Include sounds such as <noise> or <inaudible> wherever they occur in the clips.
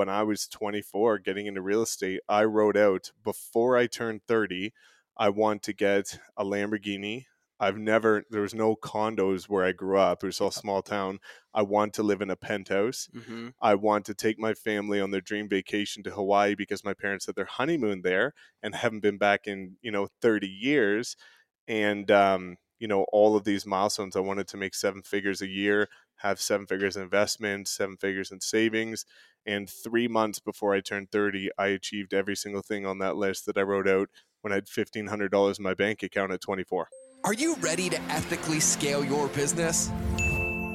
when I was 24 getting into real estate, I wrote out before I turned 30, I want to get a Lamborghini. I've never, there was no condos where I grew up. It was all small town. I want to live in a penthouse. Mm-hmm. I want to take my family on their dream vacation to Hawaii because my parents had their honeymoon there and haven't been back in, you know, 30 years. And, um, you know, all of these milestones, I wanted to make seven figures a year, have seven figures in investments, seven figures in savings. And three months before I turned 30, I achieved every single thing on that list that I wrote out when I had $1,500 in my bank account at 24. Are you ready to ethically scale your business?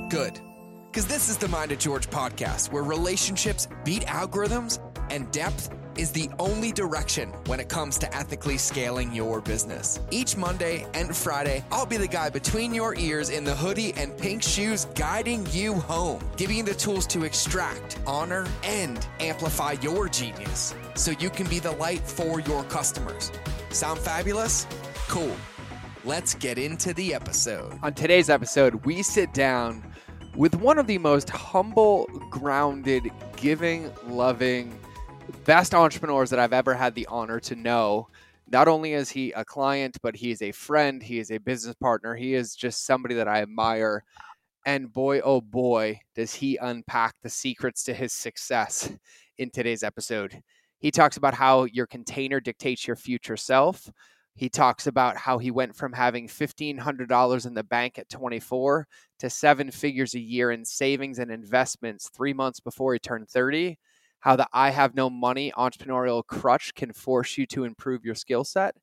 Good. Because this is the Mind of George podcast, where relationships beat algorithms and depth is the only direction when it comes to ethically scaling your business. Each Monday and Friday, I'll be the guy between your ears in the hoodie and pink shoes guiding you home, giving you the tools to extract, honor, and amplify your genius so you can be the light for your customers. Sound fabulous? Cool. Let's get into the episode. On today's episode, we sit down with one of the most humble, grounded, giving, loving, best entrepreneurs that I've ever had the honor to know. Not only is he a client, but he is a friend, he is a business partner, he is just somebody that I admire. And boy, oh boy, does he unpack the secrets to his success in today's episode. He talks about how your container dictates your future self. He talks about how he went from having $1,500 in the bank at 24 to seven figures a year in savings and investments three months before he turned 30. How the I have no money entrepreneurial crutch can force you to improve your skill set.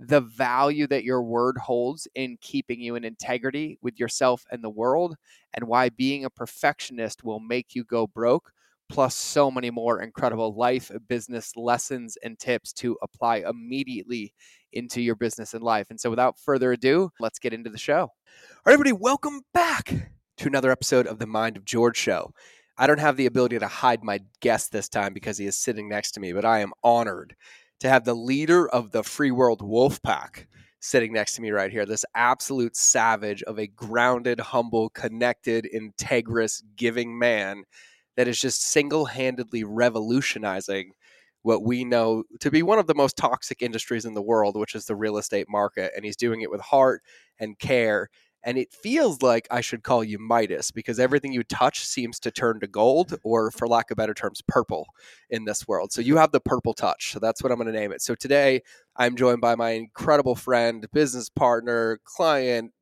The value that your word holds in keeping you in integrity with yourself and the world, and why being a perfectionist will make you go broke plus so many more incredible life, business lessons, and tips to apply immediately into your business and life. And so, without further ado, let's get into the show. All right, everybody, welcome back to another episode of the Mind of George show. I don't have the ability to hide my guest this time because he is sitting next to me, but I am honored to have the leader of the Free World Wolf Pack sitting next to me right here. This absolute savage of a grounded, humble, connected, integrous, giving man that is just single handedly revolutionizing what we know to be one of the most toxic industries in the world, which is the real estate market. And he's doing it with heart and care. And it feels like I should call you Midas because everything you touch seems to turn to gold, or for lack of better terms, purple in this world. So you mm-hmm. have the purple touch. So that's what I'm going to name it. So today I'm joined by my incredible friend, business partner, client,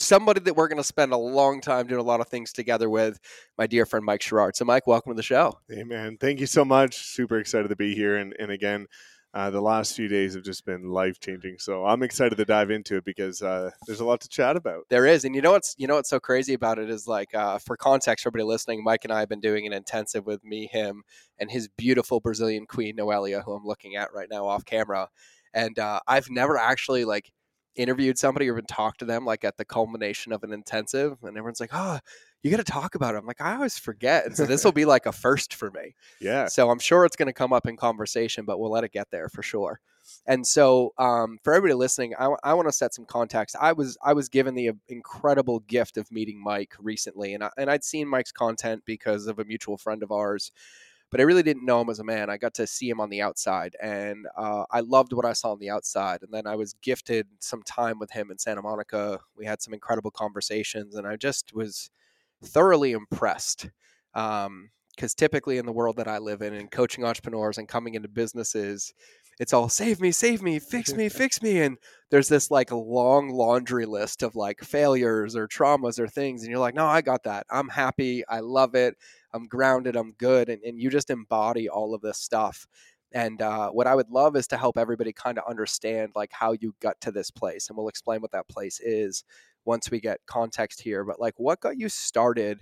somebody that we're going to spend a long time doing a lot of things together with, my dear friend Mike Sherrard. So, Mike, welcome to the show. Hey, man. Thank you so much. Super excited to be here. And, and again, uh, the last few days have just been life changing. So I'm excited to dive into it because uh, there's a lot to chat about. There is, and you know what's you know what's so crazy about it is like uh, for context, everybody listening, Mike and I have been doing an intensive with me, him, and his beautiful Brazilian queen Noelia, who I'm looking at right now off camera. And uh, I've never actually like interviewed somebody or even talked to them like at the culmination of an intensive and everyone's like oh you got to talk about it i'm like i always forget and so this will be like a first for me <laughs> Yeah. so i'm sure it's going to come up in conversation but we'll let it get there for sure and so um, for everybody listening I, I want to set some context i was i was given the uh, incredible gift of meeting mike recently and, I, and i'd seen mike's content because of a mutual friend of ours but I really didn't know him as a man. I got to see him on the outside, and uh, I loved what I saw on the outside. And then I was gifted some time with him in Santa Monica. We had some incredible conversations, and I just was thoroughly impressed. Um, because typically in the world that I live in and coaching entrepreneurs and coming into businesses, it's all save me, save me, fix me, <laughs> fix me. And there's this like long laundry list of like failures or traumas or things. And you're like, no, I got that. I'm happy. I love it. I'm grounded. I'm good. And, and you just embody all of this stuff. And uh, what I would love is to help everybody kind of understand like how you got to this place. And we'll explain what that place is once we get context here. But like what got you started?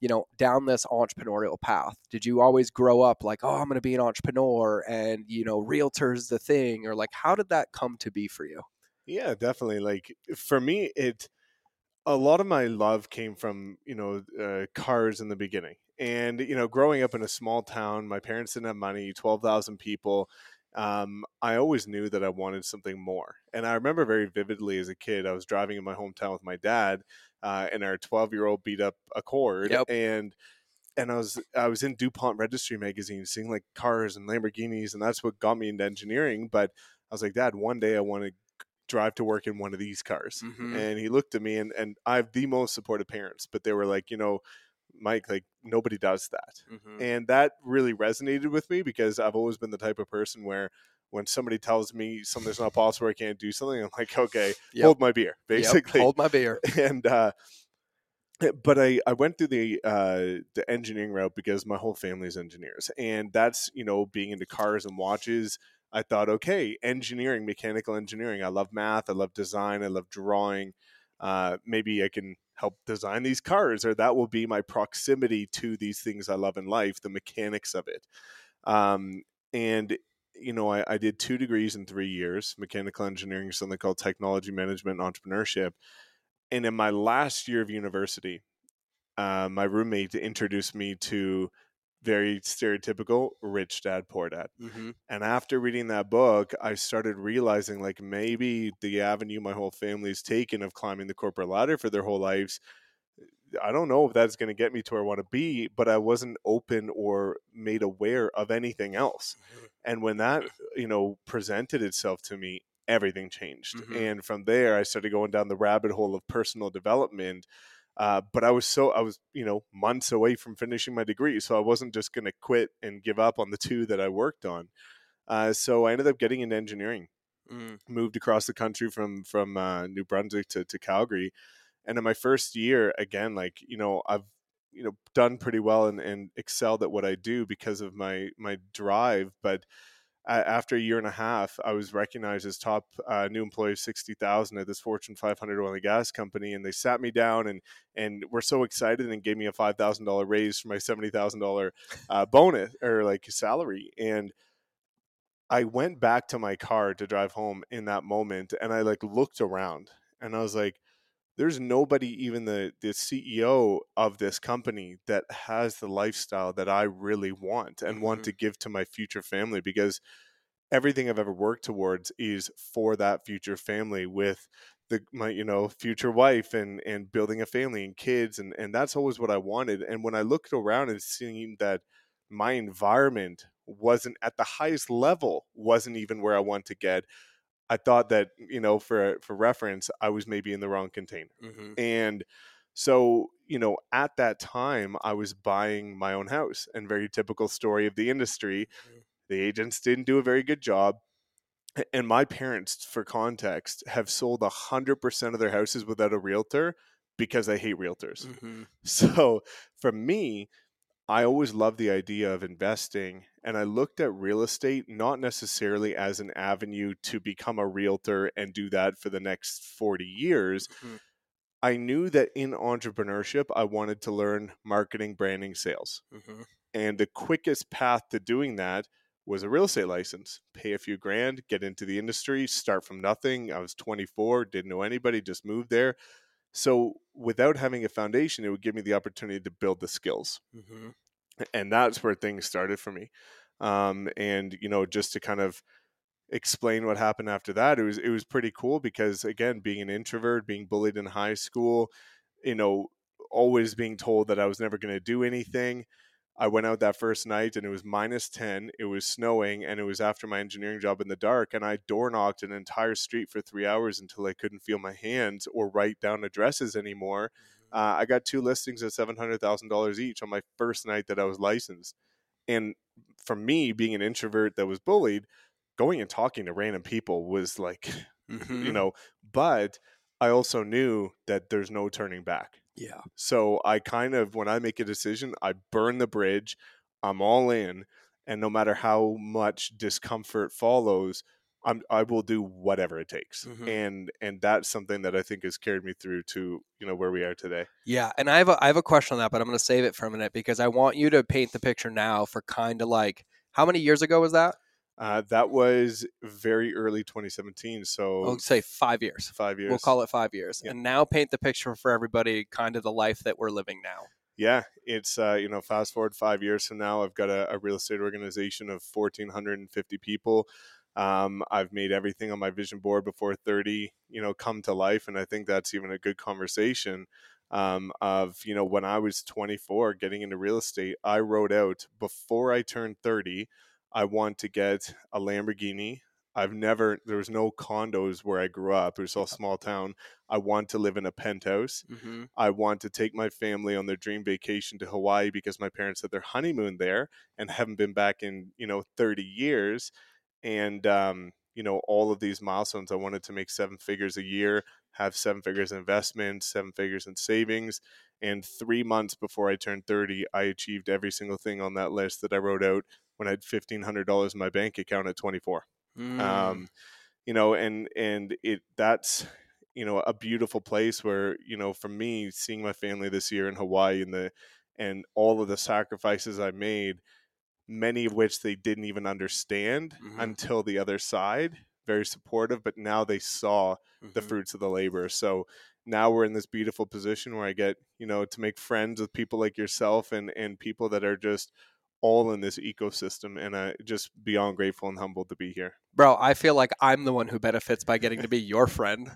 you know, down this entrepreneurial path? Did you always grow up like, oh, I'm going to be an entrepreneur and, you know, realtor's the thing? Or like, how did that come to be for you? Yeah, definitely. Like for me, it, a lot of my love came from, you know, uh, cars in the beginning. And, you know, growing up in a small town, my parents didn't have money, 12,000 people. Um, I always knew that I wanted something more. And I remember very vividly as a kid, I was driving in my hometown with my dad uh, and our 12 year old beat up Accord. Yep. And and I was I was in DuPont Registry magazine seeing like cars and Lamborghinis and that's what got me into engineering but I was like dad one day I want to drive to work in one of these cars Mhm. and he looked at me and and I have the most supportive parents but they were like you know Mike like nobody does that Mhm. and that really resonated with me because I've always been the type of person where when somebody tells me something's not possible, I can't do something. I'm like, okay, Yep. hold my beer, <laughs> Yep, basically. hold my beer. <laughs> and uh, but I I went through the uh, the engineering route because my whole family is engineers, and that's you know being into cars and watches. I thought, okay, engineering, mechanical engineering. I love math. I love design. I love drawing. Uh, maybe I can help design these cars, or that will be my proximity to these things I love in life, the mechanics of it. Um, and you know, I, I did two degrees in three years: mechanical engineering, something called technology management, and entrepreneurship. And in my last year of university, uh, my roommate introduced me to very stereotypical rich dad, poor dad. hmm And after reading that book, I started realizing like maybe the avenue my whole family's taken of climbing the corporate ladder for their whole lives. I don't know if that's going to get me to where I want to be, but I wasn't open or made aware of anything else. And when that, you know, presented itself to me, everything changed. Mhm. And from there, I started going down the rabbit hole of personal development. Uh, but I was so I was you know months away from finishing my degree, so I wasn't just going to quit and give up on the two that I worked on. Uh, so I ended up getting into engineering. Mm. Moved across the country from from uh, New Brunswick to, to Calgary, and in my first year, again, like you know, I've you know done pretty well and, and excelled at what I do because of my my drive. But after a year and a half, I was recognized as top uh, new employee of sixty thousand at this Fortune 500 oil and gas company, and they sat me down and and were so excited and gave me a five thousand dollar raise for my seventy thousand dollar uh, bonus or like salary. And I went back to my car to drive home in that moment, and I like looked around, and I was like, "There's nobody, even the the CEO of this company, that has the lifestyle that I really want and want Mhm. to give to my future family because." everything I've ever worked towards is for that future family with the my you know future wife and and building a family and kids and and that's always what I wanted and when I looked around and seeing that my environment wasn't at the highest level wasn't even where I want to get I thought that you know for for reference I was maybe in the wrong container hmm and so, you know, at that time, I was buying my own house, and very typical story of the industry. Mhm. The agents didn't do a very good job. And my parents, for context, have sold 100% of their houses without a realtor because I hate realtors. hmm <laughs> So for me, I always loved the idea of investing, and I looked at real estate not necessarily as an avenue to become a realtor and do that for the next 40 years. Mhm. I knew that in entrepreneurship, I wanted to learn marketing, branding, sales. hmm And the quickest path to doing that was a real estate license. Pay a few grand, get into the industry, start from nothing. I was 24, didn't know anybody, just moved there. So without having a foundation, it would give me the opportunity to build the skills. hmm And that's where things started for me. Um, and, you know, just to kind of explain what happened after that, it was it was pretty cool because again, being an introvert, being bullied in high school, you know, always being told that I was never going to do anything. I went out that first night and it was minus 10. It was snowing and it was after my engineering job in the dark. And I door knocked an entire street for three hours until I couldn't feel my hands or write down addresses anymore. Uh, I got two listings at $700,000 each on my first night that I was licensed. And for me, being an introvert that was bullied, going and talking to random people was like, hmm <laughs> you know, but I also knew that there's no turning back. yeah. So I kind of, when I make a decision, I burn the bridge, I'm all in, and no matter how much discomfort follows, I'm, I will do whatever it takes, Mhm. and and that's something that I think has carried me through to you know where we are today. Yeah, and I have a I have a question on that, but I'm going to save it for a minute because I want you to paint the picture now for kind of like how many years ago was that? Uh, that was very early 2017, so I'll say five years. five years. We'll call it five years, Yeah. and now paint the picture for everybody, kind of the life that we're living now. yeah it's uh, you know fast forward five years from now i've got a, a real estate organization of 1450 people um, i've made everything on my vision board before 30 you know come to life and i think that's even a good conversation um, of you know when I was 24 getting into real estate, I wrote out before I turned 30, I want to get a Lamborghini. I've never there was no condos where I grew up. It was all small town. I want to live in a penthouse. Mm-hmm. I want to take my family on their dream vacation to Hawaii because my parents had their honeymoon there and haven't been back in you know 30 years. And um, you know all of these milestones, I wanted to make seven figures a year have seven figures in investments, seven figures in savings. And three months before I turned 30, I achieved every single thing on that list that I wrote out when I had $1,500 in my bank account at 24. Mm. Um, you know, and, and it, that's, you know, a beautiful place where, you know, for me, seeing my family this year in Hawaii and the, and all of the sacrifices I made, many of which they didn't even understand Mhm. until the other side very supportive but now they saw the Mhm. fruits of the labor so now we're in this beautiful position where i get you know to make friends with people like yourself and and people that are just all in this ecosystem and i just beyond grateful and humbled to be here Bro, I feel like I'm the one who benefits by getting to be your <laughs> friend.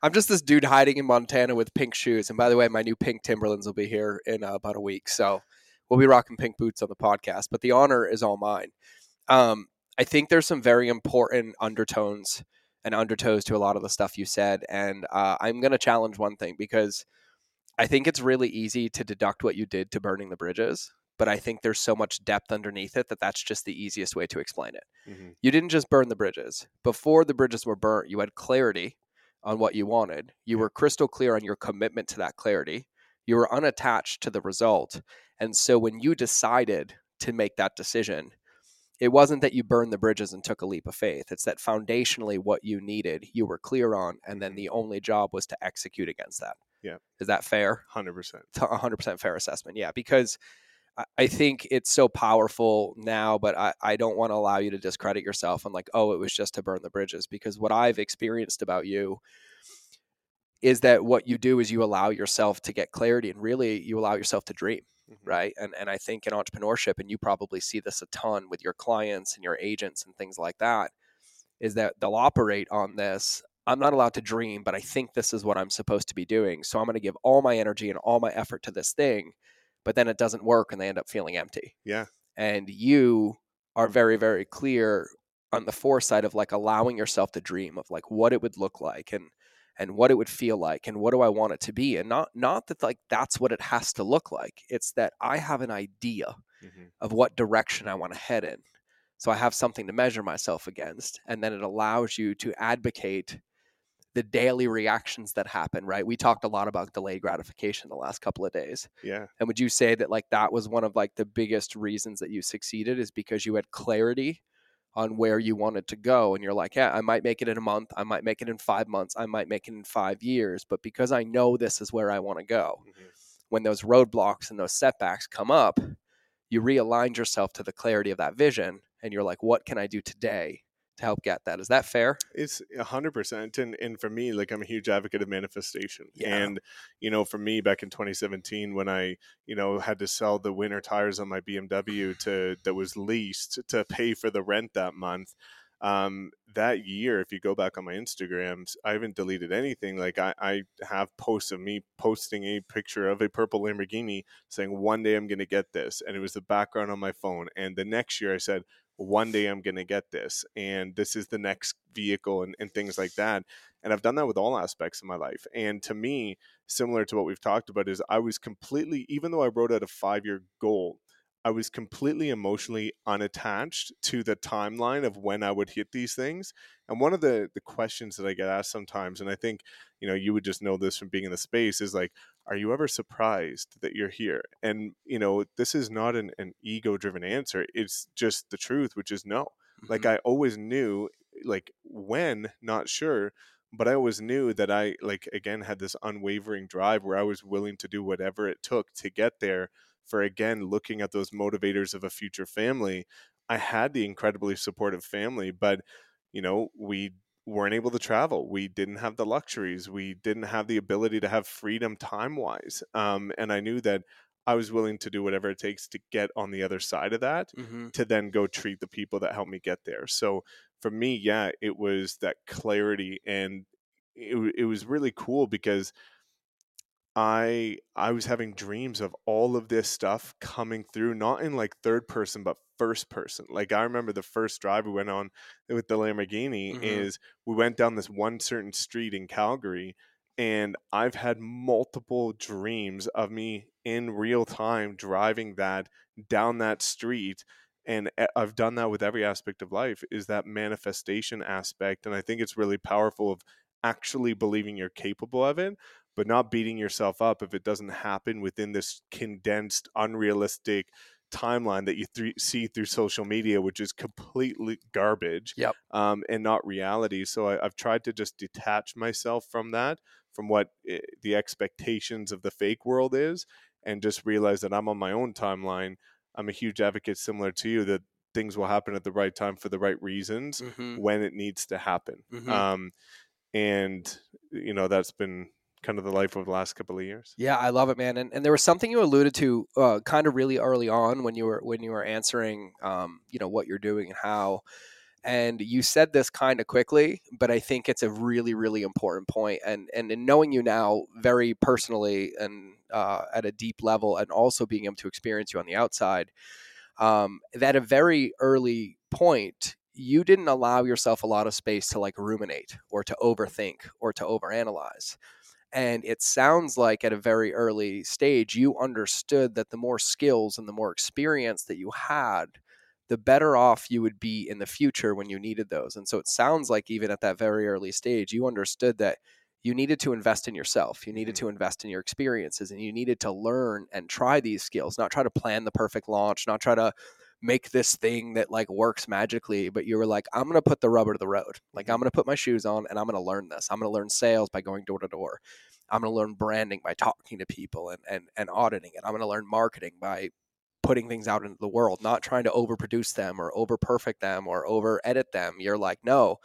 I'm just this dude hiding in Montana with pink shoes. And by the way, my new pink Timberlands will be here in uh, about a week. So we'll be rocking pink boots on the podcast. But the honor is all mine. Um, I think there's some very important undertones and undertows to a lot of the stuff you said. And uh, I'm going to challenge one thing because I think it's really easy to deduct what you did to burning the bridges. But I think there's so much depth underneath it that that's just the easiest way to explain it mm-hmm. you didn't just burn the bridges. Before the bridges were burnt, you had clarity on what you wanted. You were crystal clear on your commitment to that clarity. You were unattached to the result. And so when you decided to make that decision, it wasn't that you burned the bridges and took a leap of faith. It's that foundationally what you needed, you were clear on, and then Mhm. the only job was to execute against that. Yeah. Is that fair? 100% a 100% fair assessment. Yeah, because I- I think it's so powerful now, but I, I don't want to allow you to discredit yourself and like, oh, it was just to burn the bridges. Because what I've experienced about you is that what you do is you allow yourself to get clarity and really you allow yourself to dream, Mhm. right? And and I think in entrepreneurship, and you probably see this a ton with your clients and your agents and things like that, is that they'll operate on this. I'm not allowed to dream, but I think this is what I'm supposed to be doing. So I'm going to give all my energy and all my effort to this thing, but then it doesn't work and they end up feeling empty. yeah And you are very, very clear on the foresight of like allowing yourself to dream of like what it would look like and and what it would feel like and what do I want it to be and not not that like that's what it has to look like. It's that I have an idea hmm of what direction I want to head in. So I have something to measure myself against. And then it allows you to advocate the daily reactions that happen, right? We talked a lot about delayed gratification the last couple of days. yeah And would you say that like that was one of like the biggest reasons that you succeeded is because you had clarity on where you wanted to go and you're like, yeah, I might make it in a month, I might make it in 5 months, I might make it in 5 years, but because I know this is where I want to go Mhm. when those roadblocks and those setbacks come up, you realigned yourself to the clarity of that vision and you're like, what can I do today to help get that? Is that fair? It's a hundred percent, and and for me, like I'm a huge advocate of manifestation. Yeah. And you know, for me, back in 2017, when I you know had to sell the winter tires on my BMW to that was leased to pay for the rent that month, um, that year, if you go back on my Instagrams, I haven't deleted anything. Like I, I have posts of me posting a picture of a purple Lamborghini saying, one day I'm going to get this. And it was the background on my phone. And the next year I said, one day I'm going to get this. And this is the next vehicle and, and things like that. And I've done that with all aspects of my life. And to me, similar to what we've talked about, is I was completely, even though I wrote out a five year goal, I was completely emotionally unattached to the timeline of when I would hit these things. And one of the the questions that I get asked sometimes, and I think you know you would just know this from being in the space, is like, are you ever surprised that you're here? And you know, this is not an, an ego driven answer. It's just the truth, which is no. Like Mhm. I always knew, like when, not sure, but I always knew that I like again had this unwavering drive where I was willing to do whatever it took to get there for again looking at those motivators of a future family. I had the incredibly supportive family, but you know, we weren't able to travel. We didn't have the luxuries. We didn't have the ability to have freedom time wise. Um, and I knew that I was willing to do whatever it takes to get on the other side of that Mhm. to then go treat the people that helped me get there. So for me, yeah, it was that clarity and it, it was really cool because I I was having dreams of all of this stuff coming through, not in like third person, but first person. Like I remember the first drive we went on with the Lamborghini Mhm. is we went down this one certain street in Calgary, and I've had multiple dreams of me in real time driving that down that street. And I've done that with every aspect of life is that manifestation aspect. And I think it's really powerful of actually believing you're capable of it but not beating yourself up if it doesn't happen within this condensed, unrealistic timeline that you th- see through social media, which is completely garbage Yep. um, and not reality. So I, I've tried to just detach myself from that, from what i the expectations of the fake world is, and just realize that I'm on my own timeline. I'm a huge advocate, similar to you, that things will happen at the right time for the right reasons Mhm. when it needs to happen. Mhm. Um, and you know that's been kind of the life of the last couple of years. Yeah, I love it, man. And and there was something you alluded to, uh, kind of really early on when you were when you were answering, um, you know, what you're doing and how. And you said this kind of quickly, but I think it's a really, really important point. And and in knowing you now very personally and uh, at a deep level, and also being able to experience you on the outside, um, that a very early point, you didn't allow yourself a lot of space to like ruminate or to overthink or to overanalyze. And it sounds like at a very early stage, you understood that the more skills and the more experience that you had, the better off you would be in the future when you needed those. And so it sounds like even at that very early stage, you understood that you needed to invest in yourself. You needed mm-hmm. to invest in your experiences and you needed to learn and try these skills, not try to plan the perfect launch, not try to make this thing that like works magically, but you were like, I'm going to put the rubber to the road. Like, mm-hmm. I'm going to put my shoes on and I'm going to learn this. I'm going to learn sales by going door to door. I'm going to learn branding by talking to people and, and, and auditing it. I'm going to learn marketing by putting things out into the world, not trying to overproduce them or over perfect them or over edit them. You're like, no,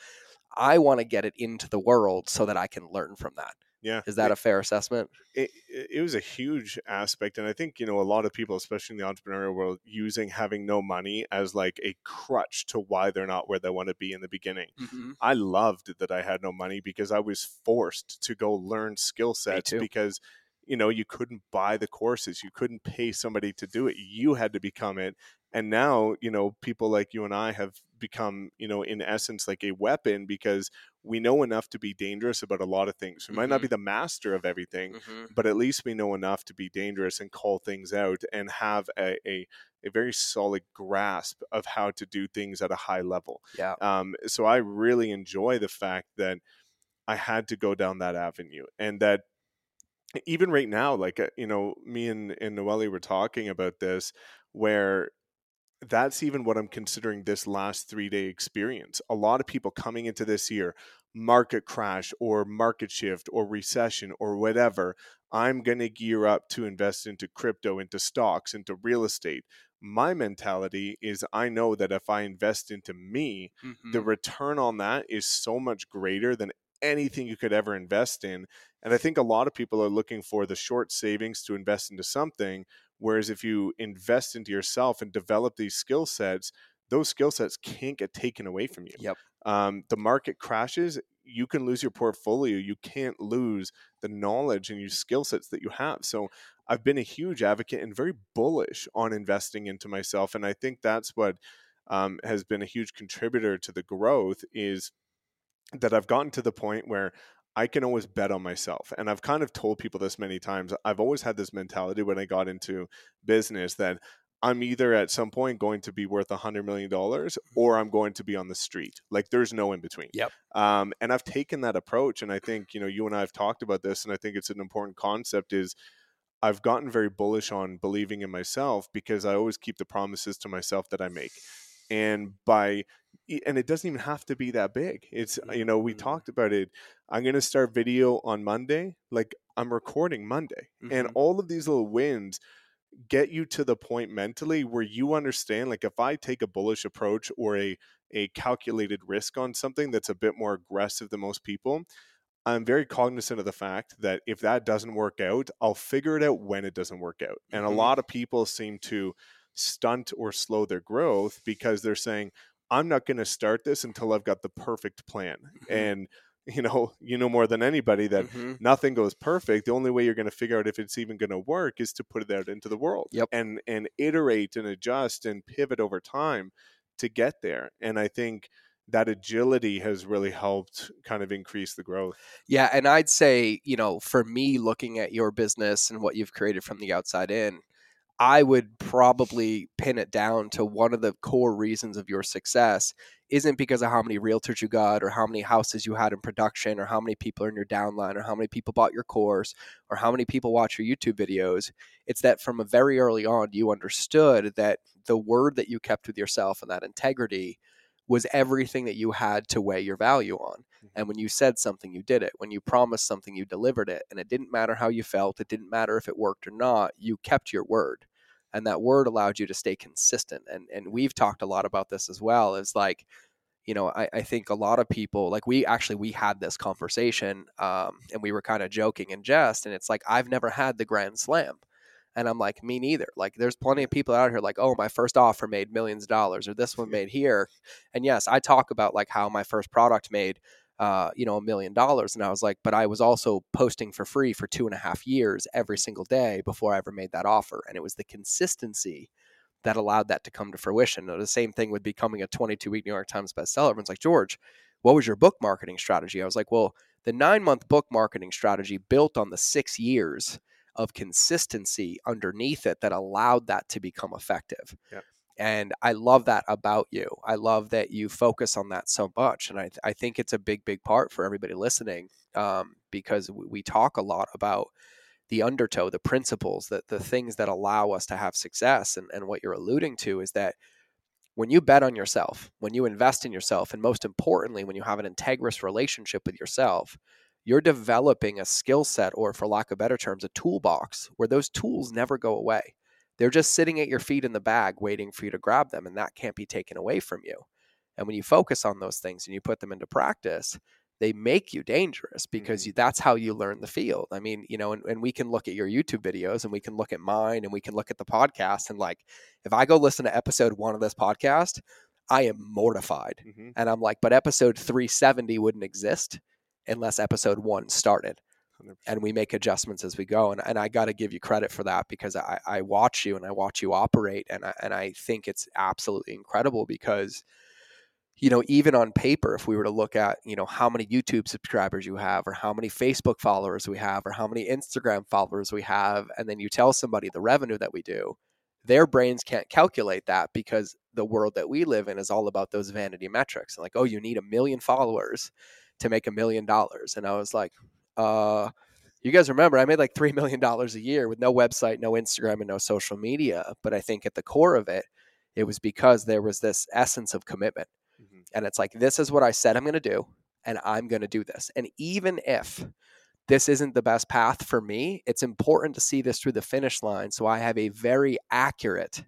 I want to get it into the world so that I can learn from that. Yeah. Is that it, a fair assessment? it, it was a huge aspect. And I think, you know, a lot of people, especially in the entrepreneurial world, using having no money as like a crutch to why they're not where they want to be in the beginning. Mm-hmm. I loved that I had no money because I was forced to go learn skill sets because you know you couldn't buy the courses you couldn't pay somebody to do it you had to become it and now you know people like you and I have become you know in essence like a weapon because we know enough to be dangerous about a lot of things we might not be the master of everything Mm-hmm. but at least we know enough to be dangerous and call things out and have a, a, a very solid grasp of how to do things at a high level Yeah. um, so I really enjoy the fact that I had to go down that avenue and that even right now, like, uh, you know, me and, and Noelle were talking about this where that's even what I'm considering this last three day experience. A lot of people coming into this year, market crash or market shift or recession or whatever, I'm going to gear up to invest into crypto, into stocks, into real estate. My mentality is I know that if I invest into me, Mm-hmm. the return on that is so much greater than anything you could ever invest in. And I think a lot of people are looking for the short savings to invest into something. Whereas if you invest into yourself and develop these skill sets, those skill sets can't get taken away from you. Yep. Um, the market crashes, you can lose your portfolio. You can't lose the knowledge and your skill sets that you have. So I've been a huge advocate and very bullish on investing into myself. And I think that's what um, has been a huge contributor to the growth is that I've gotten to the point where I can always bet on myself. And I've kind of told people this many times. I've always had this mentality when I got into business that I'm either at some point going to be worth a hundred million dollars or I'm going to be on the street. Like there's no in between. Yep. Um, and I've taken that approach, and I think you know you and I have talked about this, and I think it's an important concept. Is I've gotten very bullish on believing in myself because I always keep the promises to myself that I make, and by and it doesn't even have to be that big. It's you know we Mm. talked about it. I'm going to start video on Monday. Like I'm recording Monday, and Mhm. all of these little wins get you to the point mentally where you understand like if I take a bullish approach or a a calculated risk on something that's a bit more aggressive than most people, I'm very cognizant of the fact that if that doesn't work out, I'll figure it out when it doesn't work out. And a Mhm. lot of people seem to stunt or slow their growth because they're saying, I'm not going to start this until I've got the perfect plan. Mhm. And <laughs> you know you know more than anybody that Mhm. nothing goes perfect the only way you're going to figure out if it's even going to work is to put it out into the world Yep. and and iterate and adjust and pivot over time to get there and i think that agility has really helped kind of increase the growth Yeah, and I'd say, you know, for me looking at your business and what you've created from the outside in, I would probably pin it down to one of the core reasons of your success isn't because of how many realtors you got or how many houses you had in production or how many people are in your downline or how many people bought your course or how many people watch your YouTube videos. It's that from a very early on you understood that the word that you kept with yourself and that integrity was everything that you had to weigh your value on. And when you said something, you did it. When you promised something, you delivered it. And it didn't matter how you felt, it didn't matter if it worked or not. You kept your word. And that word allowed you to stay consistent. And and we've talked a lot about this as well. Is like, you know, I, I think a lot of people like we actually we had this conversation um, and we were kind of joking and jest. And it's like, I've never had the grand slam. And I'm like, me neither. Like, there's plenty of people out here like, oh, my first offer made millions of dollars, or this one <laughs> made here. And yes, I talk about like how my first product made, uh, you know, a million dollars. And I was like, but I was also posting for free for two and a half years every single day before I ever made that offer. And it was the consistency that allowed that to come to fruition. And the same thing with becoming a 22 week New York Times bestseller. Everyone's like, George, what was your book marketing strategy? I was like, well, the nine month book marketing strategy built on the six years of consistency underneath it that allowed that to become effective. Yep. And I love that about you. I love that you focus on that so much. And I, I think it's a big, big part for everybody listening um, because we, we talk a lot about the undertow, the principles, that the things that allow us to have success. And, and what you're alluding to is that when you bet on yourself, when you invest in yourself, and most importantly, when you have an integrous relationship with yourself, you're developing a skill set, or for lack of better terms, a toolbox where those tools never go away. They're just sitting at your feet in the bag waiting for you to grab them, and that can't be taken away from you. And when you focus on those things and you put them into practice, they make you dangerous because you, that's how you learn the field. I mean, you know, and, and we can look at your YouTube videos and we can look at mine and we can look at the podcast. And like, if I go listen to episode one of this podcast, I am mortified. Mhm. And I'm like, but episode 370 wouldn't exist unless episode one started. 100%. And we make adjustments as we go. And, and I got to give you credit for that because I, I watch you and I watch you operate. And I, and I think it's absolutely incredible because you know, even on paper, if we were to look at, you know, how many YouTube subscribers you have, or how many Facebook followers we have, or how many Instagram followers we have, and then you tell somebody the revenue that we do, their brains can't calculate that because the world that we live in is all about those vanity metrics. And like, oh, you need a million followers to make a million dollars. And I was like, uh, you guys remember I made like $3 <laughs> million a year with no website, no Instagram, and no social media. But I think at the core of it, it was because there was this essence of commitment Mhm. and it's like this is what i said i'm going to do and i'm going to do this and even if this isn't the best path for me it's important to see this through the finish line so i have a very accurate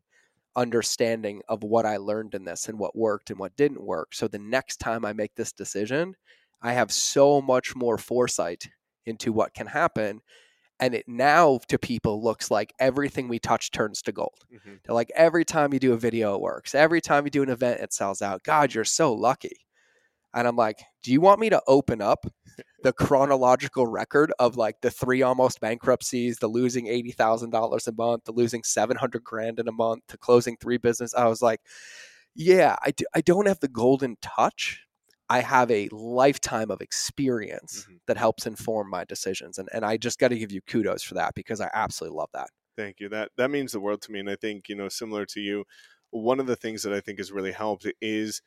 understanding of what i learned in this and what worked and what didn't work so the next time i make this decision i have so much more foresight into what can happen and it now to people looks like everything we touch turns to gold Mhm. they're like, every time you do a video, it works. Every time you do an event, it sells out. God, you're so lucky. And I'm like, do you want me to open up the chronological record of like the three almost bankruptcies, the losing $80,000 a month, the losing 700 grand in a month, to closing three business? I was like, yeah, I, do, I don't have the golden touch. I have a lifetime of experience Mhm. that helps inform my decisions. And, and I just got to give you kudos for that because I absolutely love that. Thank you. That that means the world to me. And I think, you know, similar to you, one of the things that I think has really helped is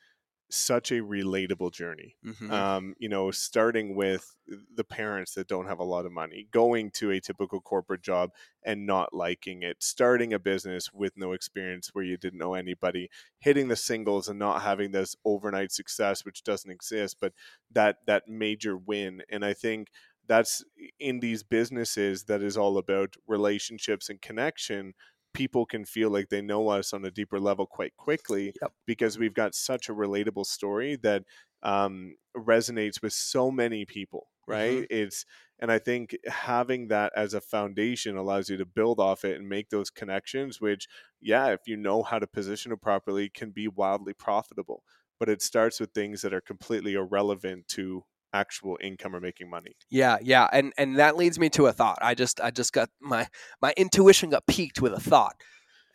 such a relatable journey. Mhm. Um, you know, starting with the parents that don't have a lot of money, going to a typical corporate job and not liking it, starting a business with no experience where you didn't know anybody, hitting the singles and not having this overnight success which doesn't exist, but that that major win. And I think that's in these businesses that is all about relationships and connection people can feel like they know us on a deeper level quite quickly Yep. because we've got such a relatable story that um, resonates with so many people right it's and i think having that as a foundation allows you to build off it and make those connections which yeah if you know how to position it properly can be wildly profitable but it starts with things that are completely irrelevant to actual income or making money. Yeah, yeah, and and that leads me to a thought. I just I just got my my intuition got piqued with a thought,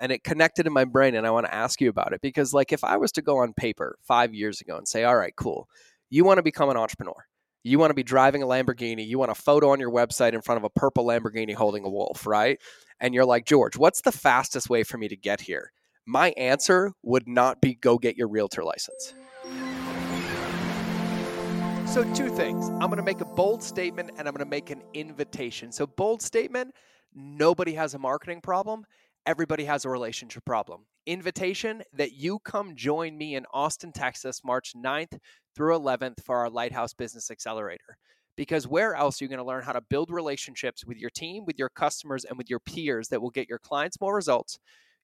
and it connected in my brain, and I want to ask you about it because like if I was to go on paper five years ago and say, all right, cool, you want to become an entrepreneur. You want to be driving a Lamborghini. You want a photo on your website in front of a purple Lamborghini holding a wolf, right? And you're like, George, what's the fastest way for me to get here? My answer would not be go get your realtor license. So, two things. I'm going to make a bold statement and I'm going to make an invitation. So, bold statement nobody has a marketing problem, everybody has a relationship problem. Invitation that you come join me in Austin, Texas, March 9th through 11th for our Lighthouse Business Accelerator. Because where else are you going to learn how to build relationships with your team, with your customers, and with your peers that will get your clients more results?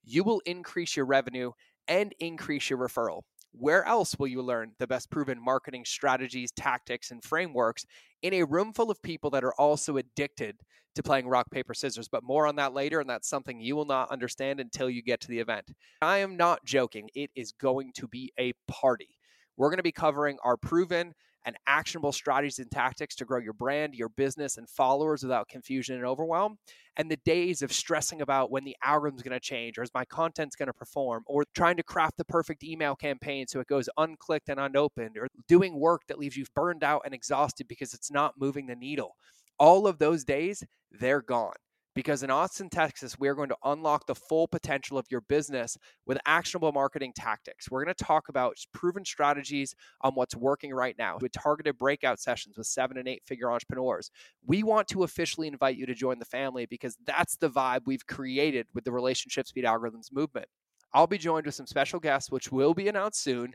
You will increase your revenue and increase your referral. Where else will you learn the best proven marketing strategies, tactics, and frameworks in a room full of people that are also addicted to playing rock, paper, scissors? But more on that later, and that's something you will not understand until you get to the event. I am not joking, it is going to be a party. We're going to be covering our proven and actionable strategies and tactics to grow your brand, your business, and followers without confusion and overwhelm. And the days of stressing about when the algorithm's going to change or is my content's going to perform or trying to craft the perfect email campaign so it goes unclicked and unopened or doing work that leaves you burned out and exhausted because it's not moving the needle. All of those days, they're gone because in Austin, Texas, we are going to unlock the full potential of your business with actionable marketing tactics. We're going to talk about proven strategies on what's working right now with targeted breakout sessions with seven and eight figure entrepreneurs. We want to officially invite you to join the family because that's the vibe we've created with the Relationships Beat Algorithms movement. I'll be joined with some special guests, which will be announced soon.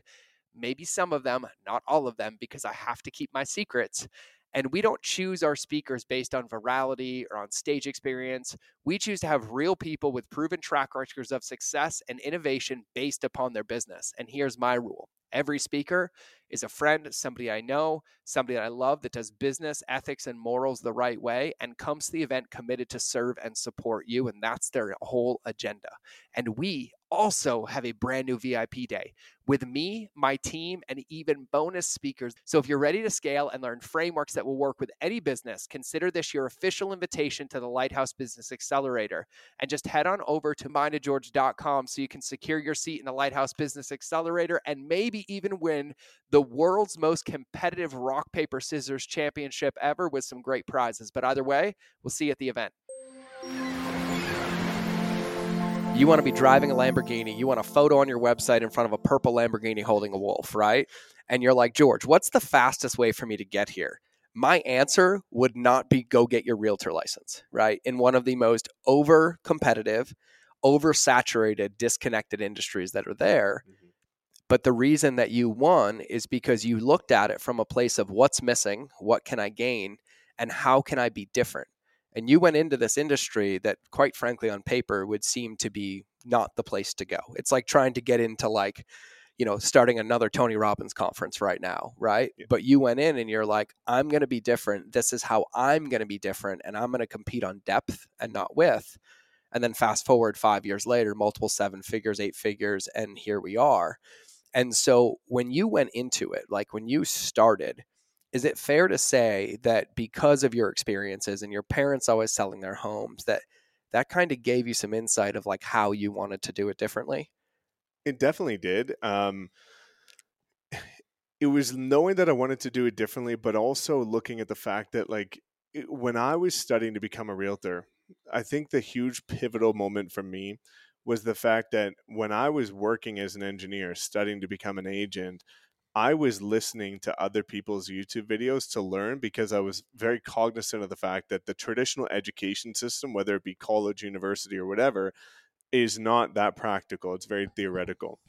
Maybe some of them, not all of them, because I have to keep my secrets. And we don't choose our speakers based on virality or on stage experience. We choose to have real people with proven track records of success and innovation based upon their business. And here's my rule every speaker is a friend, somebody I know, somebody that I love that does business, ethics, and morals the right way and comes to the event committed to serve and support you. And that's their whole agenda. And we also have a brand new VIP day with me, my team, and even bonus speakers. So if you're ready to scale and learn frameworks that will work with any business, consider this your official invitation to the Lighthouse Business Accelerator. And just head on over to mindofgeorge.com so you can secure your seat in the Lighthouse Business Accelerator and maybe even win the world's most competitive rock, paper, scissors championship ever with some great prizes. But either way, we'll see you at the event. You want to be driving a Lamborghini. You want a photo on your website in front of a purple Lamborghini holding a wolf, right? And you're like, George, what's the fastest way for me to get here? My answer would not be go get your realtor license, right? In one of the most over competitive, oversaturated, disconnected industries that are there. Mm-hmm. But the reason that you won is because you looked at it from a place of what's missing, what can I gain, and how can I be different? and you went into this industry that quite frankly on paper would seem to be not the place to go. It's like trying to get into like you know starting another tony robbins conference right now right? Yeah. but you went in and you're like i'm going to be different. This is how i'm going to be different and i'm going to compete on depth and not width. And then fast forward five years later multiple seven figures eight figures and here we are and so when you went into it like when you started is it fair to say that because of your experiences and your parents always selling their homes that that kind of gave you some insight of like how you wanted to do it differently? It definitely did um it was knowing that i wanted to do it differently but also looking at the fact that like when i was studying to become a realtor i think the huge pivotal moment for me was the fact that when i was working as an engineer studying to become an agent I was listening to other people's YouTube videos to learn because I was very cognizant of the fact that the traditional education system, whether it be college, university, or whatever, is not that practical. It's very theoretical.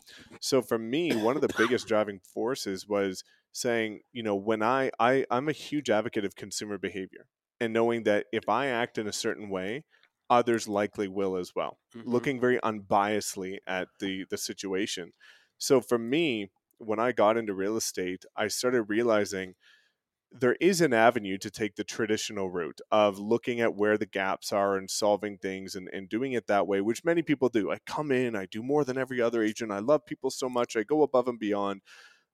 So for me, one of the biggest <coughs> driving forces was saying, you know, when I, I I'm a huge advocate of consumer behavior and knowing that if I act in a certain way, others likely will as well. Mm-hmm. Looking very unbiasedly at the the situation. So for me, when I got into real estate, I started realizing there is an avenue to take the traditional route of looking at where the gaps are and solving things and, and doing it that way, which many people do. I come in, I do more than every other agent. I love people so much, I go above and beyond.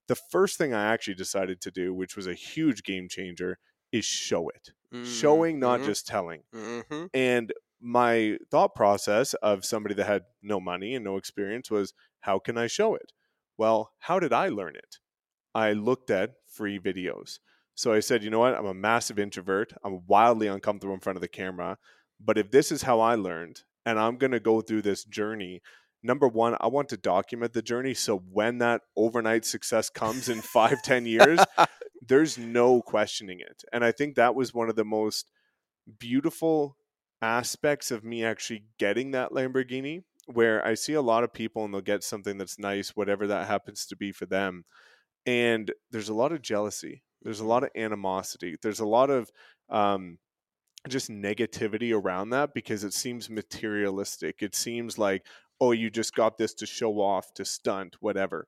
the first thing I actually decided to do, which was a huge game changer, is show it. Showing, not Mhm. just telling. Mhm. And my thought process of somebody that had no money and no experience was, how can I show it? Well, how did I learn it? I looked at free videos. So I said, you know what? I'm a massive introvert. I'm wildly uncomfortable in front of the camera. But if this is how I learned, and I'm going to go through this journey, number one, I want to document the journey. So when that overnight success comes in five, ten years, <laughs> there's no questioning it. And I think that was one of the most beautiful aspects of me actually getting that Lamborghini, where I see a lot of people and they'll get something that's nice, whatever that happens to be for them. And there's a lot of jealousy, there's a lot of animosity, there's a lot of um, just negativity around that because it seems materialistic. It seems like, oh, you just got this to show off, to stunt, whatever.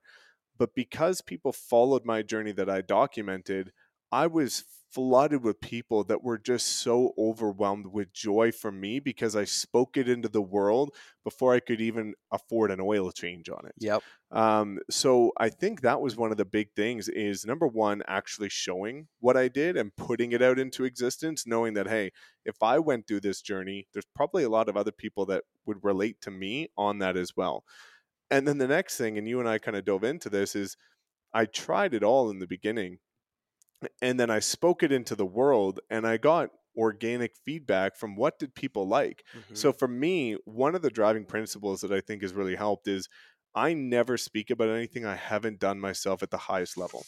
But because people followed my journey that I documented, I was flooded with people that were just so overwhelmed with joy from me because I spoke it into the world before I could even afford an oil change on it. Yep. Um, so I think that was one of the big things is number one, actually showing what I did and putting it out into existence, knowing that, hey, if I went through this journey, there's probably a lot of other people that would relate to me on that as well. And then the next thing, and you and I kind of dove into this, is I tried it all in the beginning and then I spoke it into the world and I got organic feedback from what did people like. Mhm. So for me, one of the driving principles that I think has really helped is I never speak about anything I haven't done myself at the highest level.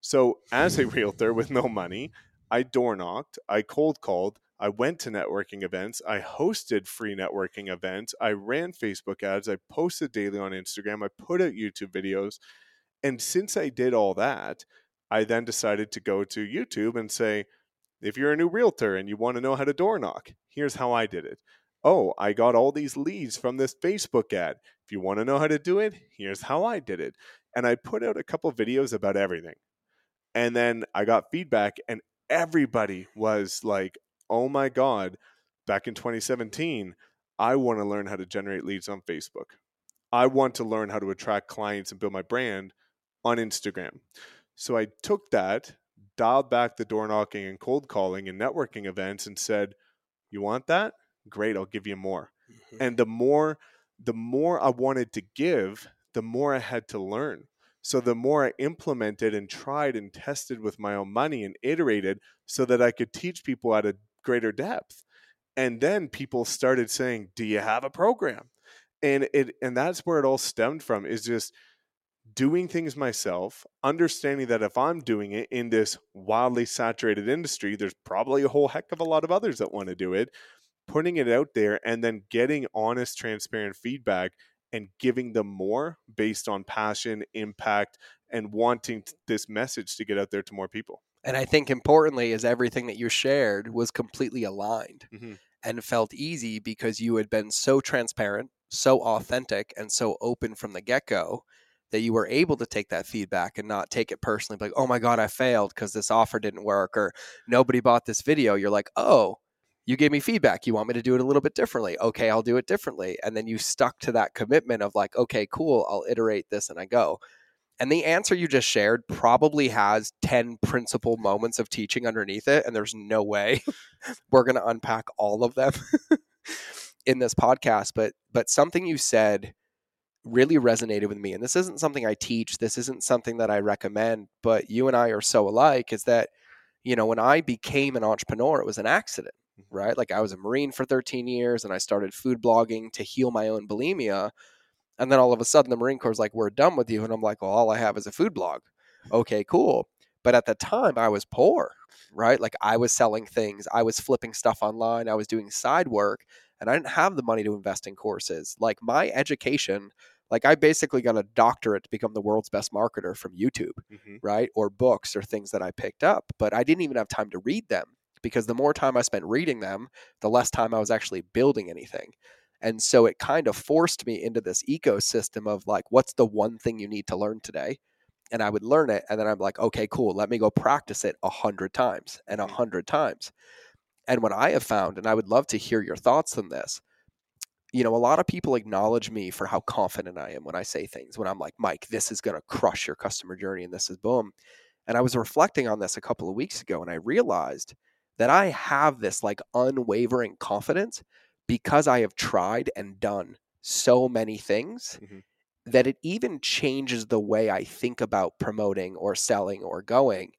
So as a realtor with no money, I door knocked, I cold called, I went to networking events, I hosted free networking events, I ran Facebook ads, I posted daily on Instagram, I put out YouTube videos. And since I did all that, I then decided to go to YouTube and say, if you're a new realtor and you want to know how to door knock, here's how I did it. Oh, I got all these leads from this Facebook ad. If you want to know how to do it, here's how I did it. And I put out a couple videos about everything. And then I got feedback, and everybody was like, oh my God, back in 2017, I want to learn how to generate leads on Facebook. I want to learn how to attract clients and build my brand on Instagram. So I took that, dialed back the door knocking and cold calling and networking events and said, "You want that? Great, I'll give you more." Mhm. And the more the more I wanted to give, the more I had to learn. So the more I implemented and tried and tested with my own money and iterated so that I could teach people at a greater depth. And then people started saying, "Do you have a program?" And it and that's where it all stemmed from is just doing things myself, understanding that if I'm doing it in this wildly saturated industry, there's probably a whole heck of a lot of others that want to do it, putting it out there and then getting honest, transparent feedback and giving them more based on passion, impact, and wanting t- this message to get out there to more people. And I think importantly is everything that you shared was completely aligned Mhm. and felt easy because you had been so transparent, so authentic, and so open from the get go that you were able to take that feedback and not take it personally. Like, oh my God, I failed because this offer didn't work or nobody bought this video. You're like, oh, you gave me feedback. You want me to do it a little bit differently. Okay, I'll do it differently. And then you stuck to that commitment of like, okay, cool, I'll iterate this and I go. And the answer you just shared probably has 10 principal moments of teaching underneath it. And there's no way <laughs> we're going to unpack all of them <laughs> in this podcast. But, but something you said really resonated with me. And this isn't something I teach, this isn't something that I recommend, but you and I are so alike is that, you know, when I became an entrepreneur, it was an accident, right? Like I was a Marine for 13 years and I started food blogging to heal my own bulimia. And then all of a sudden, the Marine Corps is like, we're done with you. And I'm like, well, all I have is a food blog. Okay, cool. But at the time, I was poor, right? Like I was selling things, I was flipping stuff online, I was doing side work, and I didn't have the money to invest in courses. Like my education, like I basically got a doctorate to become the world's best marketer from YouTube, Mhm. right? Or books or things that I picked up, but I didn't even have time to read them because the more time I spent reading them, the less time I was actually building anything. And so it kind of forced me into this ecosystem of like, what's the one thing you need to learn today? And I would learn it. And then I'm like, okay, cool. Let me go practice it a hundred times and a Mhm. hundred times. And what I have found, and I would love to hear your thoughts on this, you know, a lot of people acknowledge me for how confident I am when I say things. When I'm like, Mike, this is going to crush your customer journey and this is boom. And I was reflecting on this a couple of weeks ago and I realized that I have this like unwavering confidence because I have tried and done so many things Mhm. that it even changes the way I think about promoting or selling or going.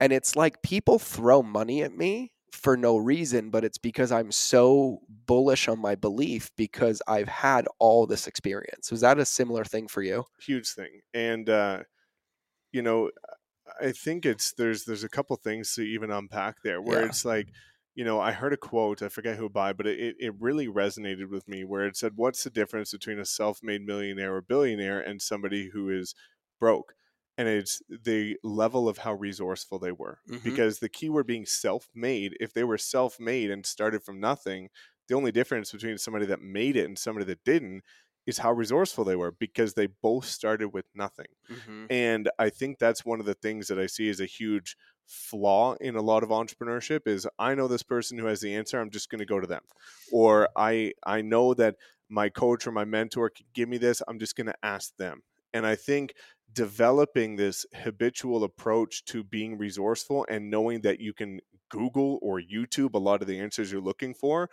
And it's like people throw money at me for no reason, but it's because I'm so bullish on my belief because I've had all this experience. Was that a similar thing for you? huge thing and uh you know i think it's there's there's a couple things to even unpack there where Yeah. it's like you know i heard a quote i forget who by but it, it really resonated with me where it said what's the difference between a self-made millionaire or billionaire and somebody who is broke and it's the level of how resourceful they were Mhm. because the key word being self-made if they were self-made and started from nothing the only difference between somebody that made it and somebody that didn't is how resourceful they were because they both started with nothing. Mm-hmm. And I think that's one of the things that I see as a huge flaw in a lot of entrepreneurship is I know this person who has the answer, I'm just going to go to them. Or I I know that my coach or my mentor can give me this, I'm just going to ask them. And I think developing this habitual approach to being resourceful and knowing that you can Google or YouTube a lot of the answers you're looking for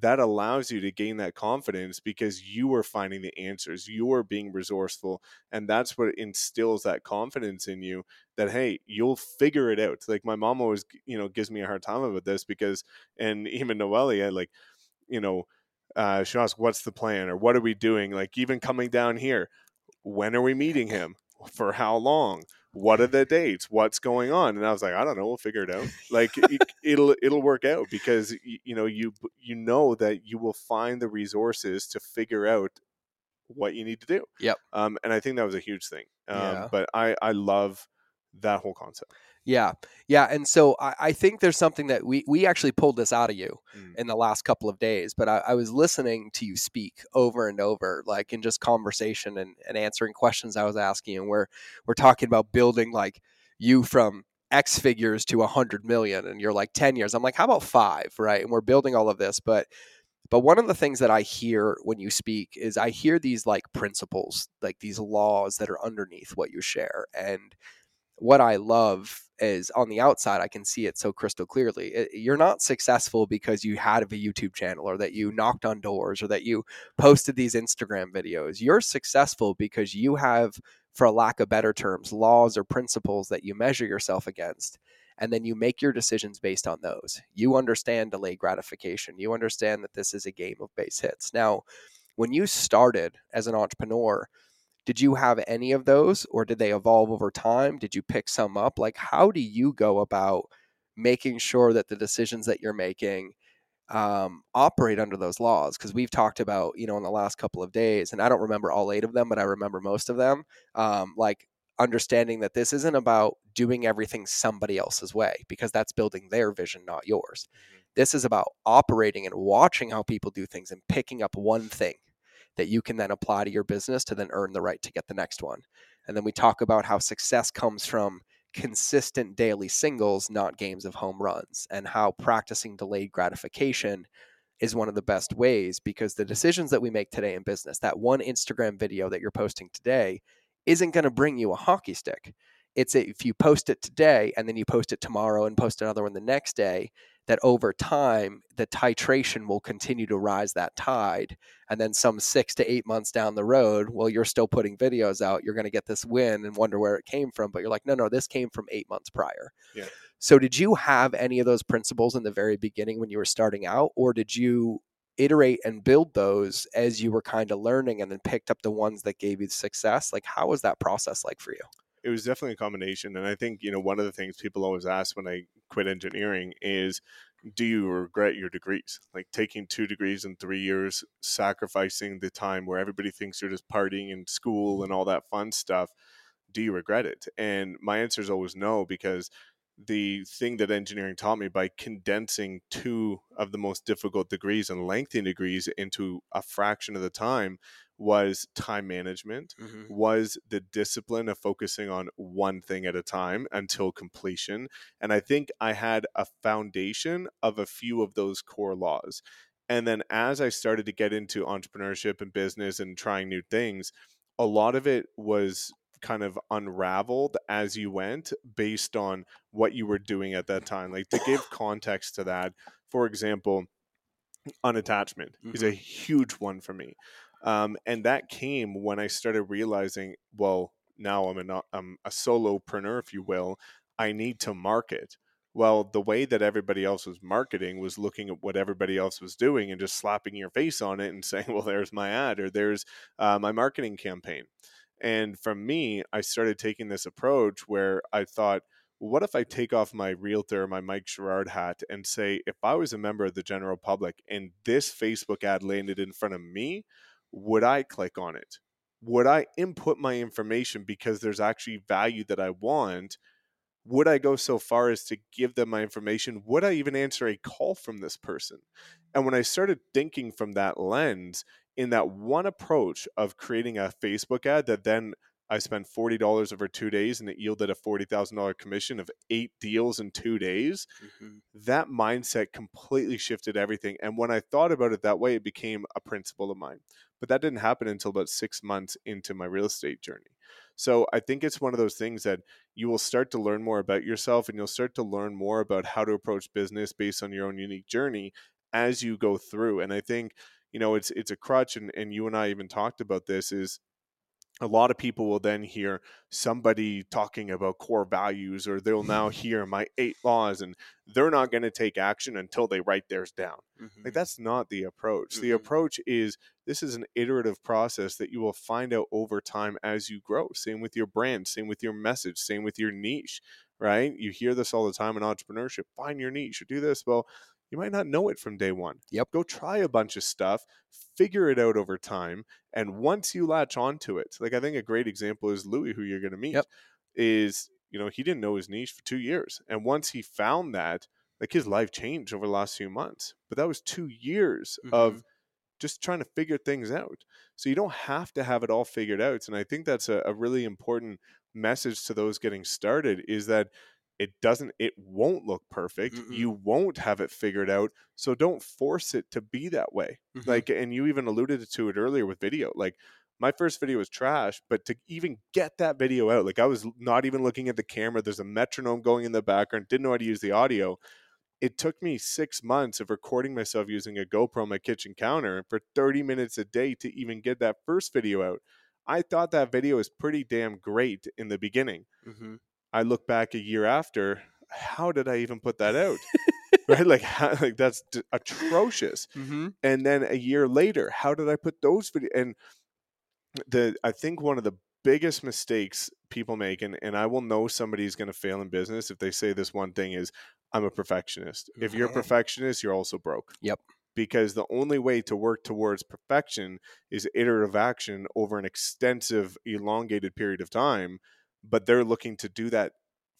that allows you to gain that confidence because you are finding the answers you are being resourceful and that's what instills that confidence in you that hey you'll figure it out. Like my mom always you know gives me a hard time about this because and even Noelle, noelia like you know uh she asks what's the plan? or what are we doing? Like even coming down here when are we meeting him for how long? What are the dates? What's going on? And i was like i don't know. We'll figure it out. Like it, it'll it'll work out because y- you know you you know that you will find the resources to figure out what you need to do. Yep. um and i think that was a huge thing. Um Yeah. but i i love that whole concept Yeah, yeah, and so I, I think there's something that we we actually pulled this out of you Mm. in the last couple of days, but I, I was listening to you speak over and over, like in just conversation and, and answering questions I was asking, and we're we're talking about building like you from X figures to a hundred million, and you're like ten years. I'm like, how about five, right? And we're building all of this, but but one of the things that I hear when you speak is I hear these like principles, like these laws that are underneath what you share, and what I love is on the outside, I can see it so crystal clearly. It- you're not successful because you had a YouTube channel or that you knocked on doors or that you posted these Instagram videos. You're successful because you have, for lack of better terms, laws or principles that you measure yourself against. And then you make your decisions based on those. You understand delayed gratification. You understand that this is a game of base hits. Now, when you started as an entrepreneur, did you have any of those or did they evolve over time? Did you pick some up? Like how do you go about making sure that the decisions that you're making um, operate under those laws? Because we've talked about you know in the last couple of days and i don't remember all eight of them but i remember most of them um, like understanding that this isn't about doing everything somebody else's way because that's building their vision not yours. This is about operating and watching how people do things and picking up one thing that you can then apply to your business to then earn the right to get the next one. And then we talk about how success comes from consistent daily singles, not games of home runs, and how practicing delayed gratification is one of the best ways because the decisions that we make today in business, that one Instagram video that you're posting today, isn't going to bring you a hockey stick. It's if you post it today and then you post it tomorrow and post another one the next day, that over time the titration will continue to rise that tide. And then some six to eight months down the road well you're still putting videos out you're going to get this win and wonder where it came from but you're like no no this came from eight months prior. Yeah. so did you have any of those principles in the very beginning when you were starting out or did you iterate and build those as you were kind of learning and then picked up the ones that gave you the success? Like how was that process like for you it was definitely a combination and i think you know one of the things people always ask when i quit engineering is do you regret your degrees? Like taking two degrees in three years sacrificing the time where everybody thinks you're just partying in school and all that fun stuff do you regret it? And my answer is always no because the thing that engineering taught me by condensing two of the most difficult degrees and lengthy degrees into a fraction of the time was time management was the discipline of focusing on one thing at a time until completion. And I think I had a foundation of a few of those core laws. And then as I started to get into entrepreneurship and business and trying new things, a lot of it was kind of unraveled as you went based on what you were doing at that time. Like to give <coughs> context to that, for example, unattachment mm-hmm. is a mm-hmm. huge one for me. Um, and that came when I started realizing, well, now I'm a, I'm a solopreneur, if you will. I need to market. Well, the way that everybody else was marketing was looking at what everybody else was doing and just slapping your face on it and <laughs> saying, well, there's my ad or there's uh, my marketing campaign. And from me, I started taking this approach where I thought, what if I take off my realtor, my Mike Sherrard hat, and say, if I was a member of the general public and this Facebook ad landed in front of me, would I click on it? Would I input my information because there's actually value that I want? Would I go so far as to give them my information? Would I even answer a call from this person? And when I started thinking from that lens, in that one approach of creating a Facebook ad that then I spent forty dollars over two days, and it yielded a forty thousand dollar commission of eight deals in two days. Mm-hmm. That mindset completely shifted everything. And when I thought about it that way, it became a principle of mine. But that didn't happen until about six months into my real estate journey. So I think it's one of those things that you will start to learn more about yourself, and you'll start to learn more about how to approach business based on your own unique journey as you go through. And I think you know it's it's a crutch, and and you and I even talked about this is a lot of people will then hear somebody talking about core values or they'll now <laughs> hear my eight laws and they're not going to take action until they write theirs down mm-hmm. like that's not the approach mm-hmm. the approach is this is an iterative process that you will find out over time as you grow same with your brand same with your message same with your niche right you hear this all the time in entrepreneurship find your niche or do this well you might not know it from day one. Yep. Go try a bunch of stuff, figure it out over time. And once you latch onto it, like I think a great example is Louis, who you're going to meet, yep. is, you know, he didn't know his niche for two years. And once he found that, like his life changed over the last few months. But that was two years mm-hmm. of just trying to figure things out. So you don't have to have it all figured out. And I think that's a, a really important message to those getting started is that it doesn't it won't look perfect Mm-mm. you won't have it figured out so don't force it to be that way mm-hmm. like and you even alluded to it earlier with video like my first video was trash but to even get that video out like i was not even looking at the camera there's a metronome going in the background didn't know how to use the audio it took me six months of recording myself using a GoPro on my kitchen counter for 30 minutes a day to even get that first video out. I thought that video was pretty damn great in the beginning. Mm-hmm. I look back a year after, how did I even put that out? <laughs> right? Like, how, like that's d- atrocious. Mm-hmm. And then a year later, how did I put those videos? And the I think one of the biggest mistakes people make, and, and I will know somebody's going to fail in business if they say this one thing is, I'm a perfectionist. If you're a mm-hmm. perfectionist, you're also broke. Yep. Because the only way to work towards perfection is iterative action over an extensive, elongated period of time but they're looking to do that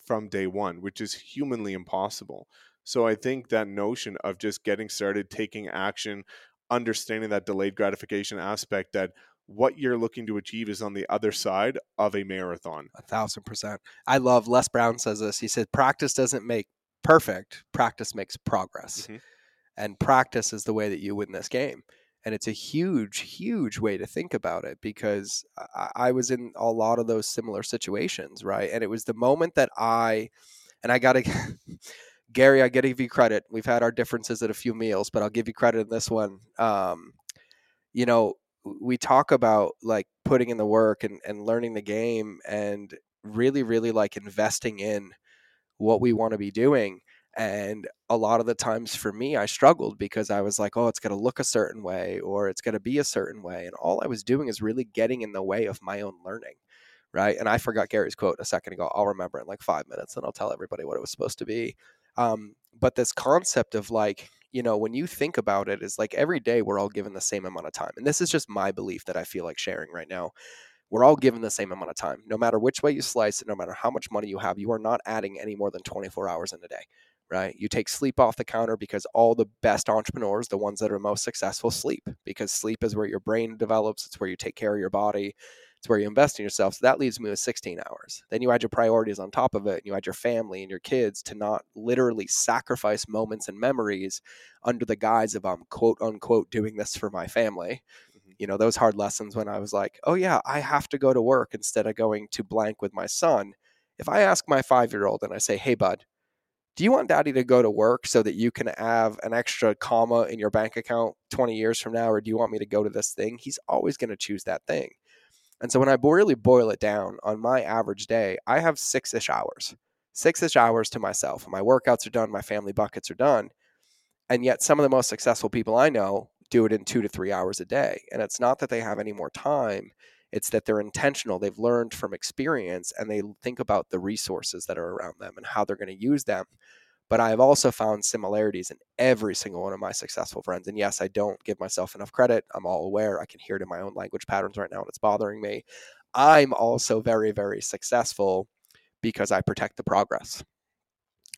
from day one, which is humanly impossible. So I think that notion of just getting started, taking action, understanding that delayed gratification aspect that what you're looking to achieve is on the other side of a marathon. A thousand percent. I love Les Brown says this. He said, practice doesn't make perfect, practice makes progress. Mm-hmm. And practice is the way that you win this game and it's a huge huge way to think about it because I, I, was in a lot of those similar situations right? And it was the moment that i and i gotta <laughs> gary i gotta give you credit. We've had our differences at a few meals but i'll give you credit in this one. Um, you know we talk about like putting in the work and, and learning the game and really really like investing in what we want to be doing and a lot of the times for me, I struggled because I was like, oh, it's going to look a certain way or it's going to be a certain way. And all I was doing is really getting in the way of my own learning. Right. And I forgot Gary's quote a second ago. I'll remember in like five minutes and I'll tell everybody what it was supposed to be. Um, but this concept of like, you know, when you think about it, is like every day we're all given the same amount of time. And this is just my belief that I feel like sharing right now we're all given the same amount of time. No matter which way you slice it, no matter how much money you have, you are not adding any more than 24 hours in a day right? You take sleep off the counter because all the best entrepreneurs, the ones that are most successful, sleep because sleep is where your brain develops, it's where you take care of your body. It's where you invest in yourself. So that leaves me with 16 hours. Then you add your priorities on top of it, and you add your family and your kids to not literally sacrifice moments and memories under the guise of I'm quote unquote doing this for my family. Mhm. You know, those hard lessons when I was like, oh yeah, I have to go to work instead of going to blank with my son. If I ask my five year old and I say, hey, bud, do you want daddy to go to work so that you can have an extra comma in your bank account 20 years from now or do you want me to go to this thing? He's always going to choose that thing. And so when i really boil it down on my average day i have six-ish hours six-ish hours to myself. My workouts are done my family buckets are done and yet some of the most successful people i know do it in two to three hours a day. And it's not that they have any more time it's that they're intentional they've learned from experience and they think about the resources that are around them and how they're going to use them but I've also found similarities in every single one of my successful friends. And yes, I don't give myself enough credit. I'm all aware. I can hear it in my own language patterns right now, and it's bothering me. I'm also very, very successful because I protect the progress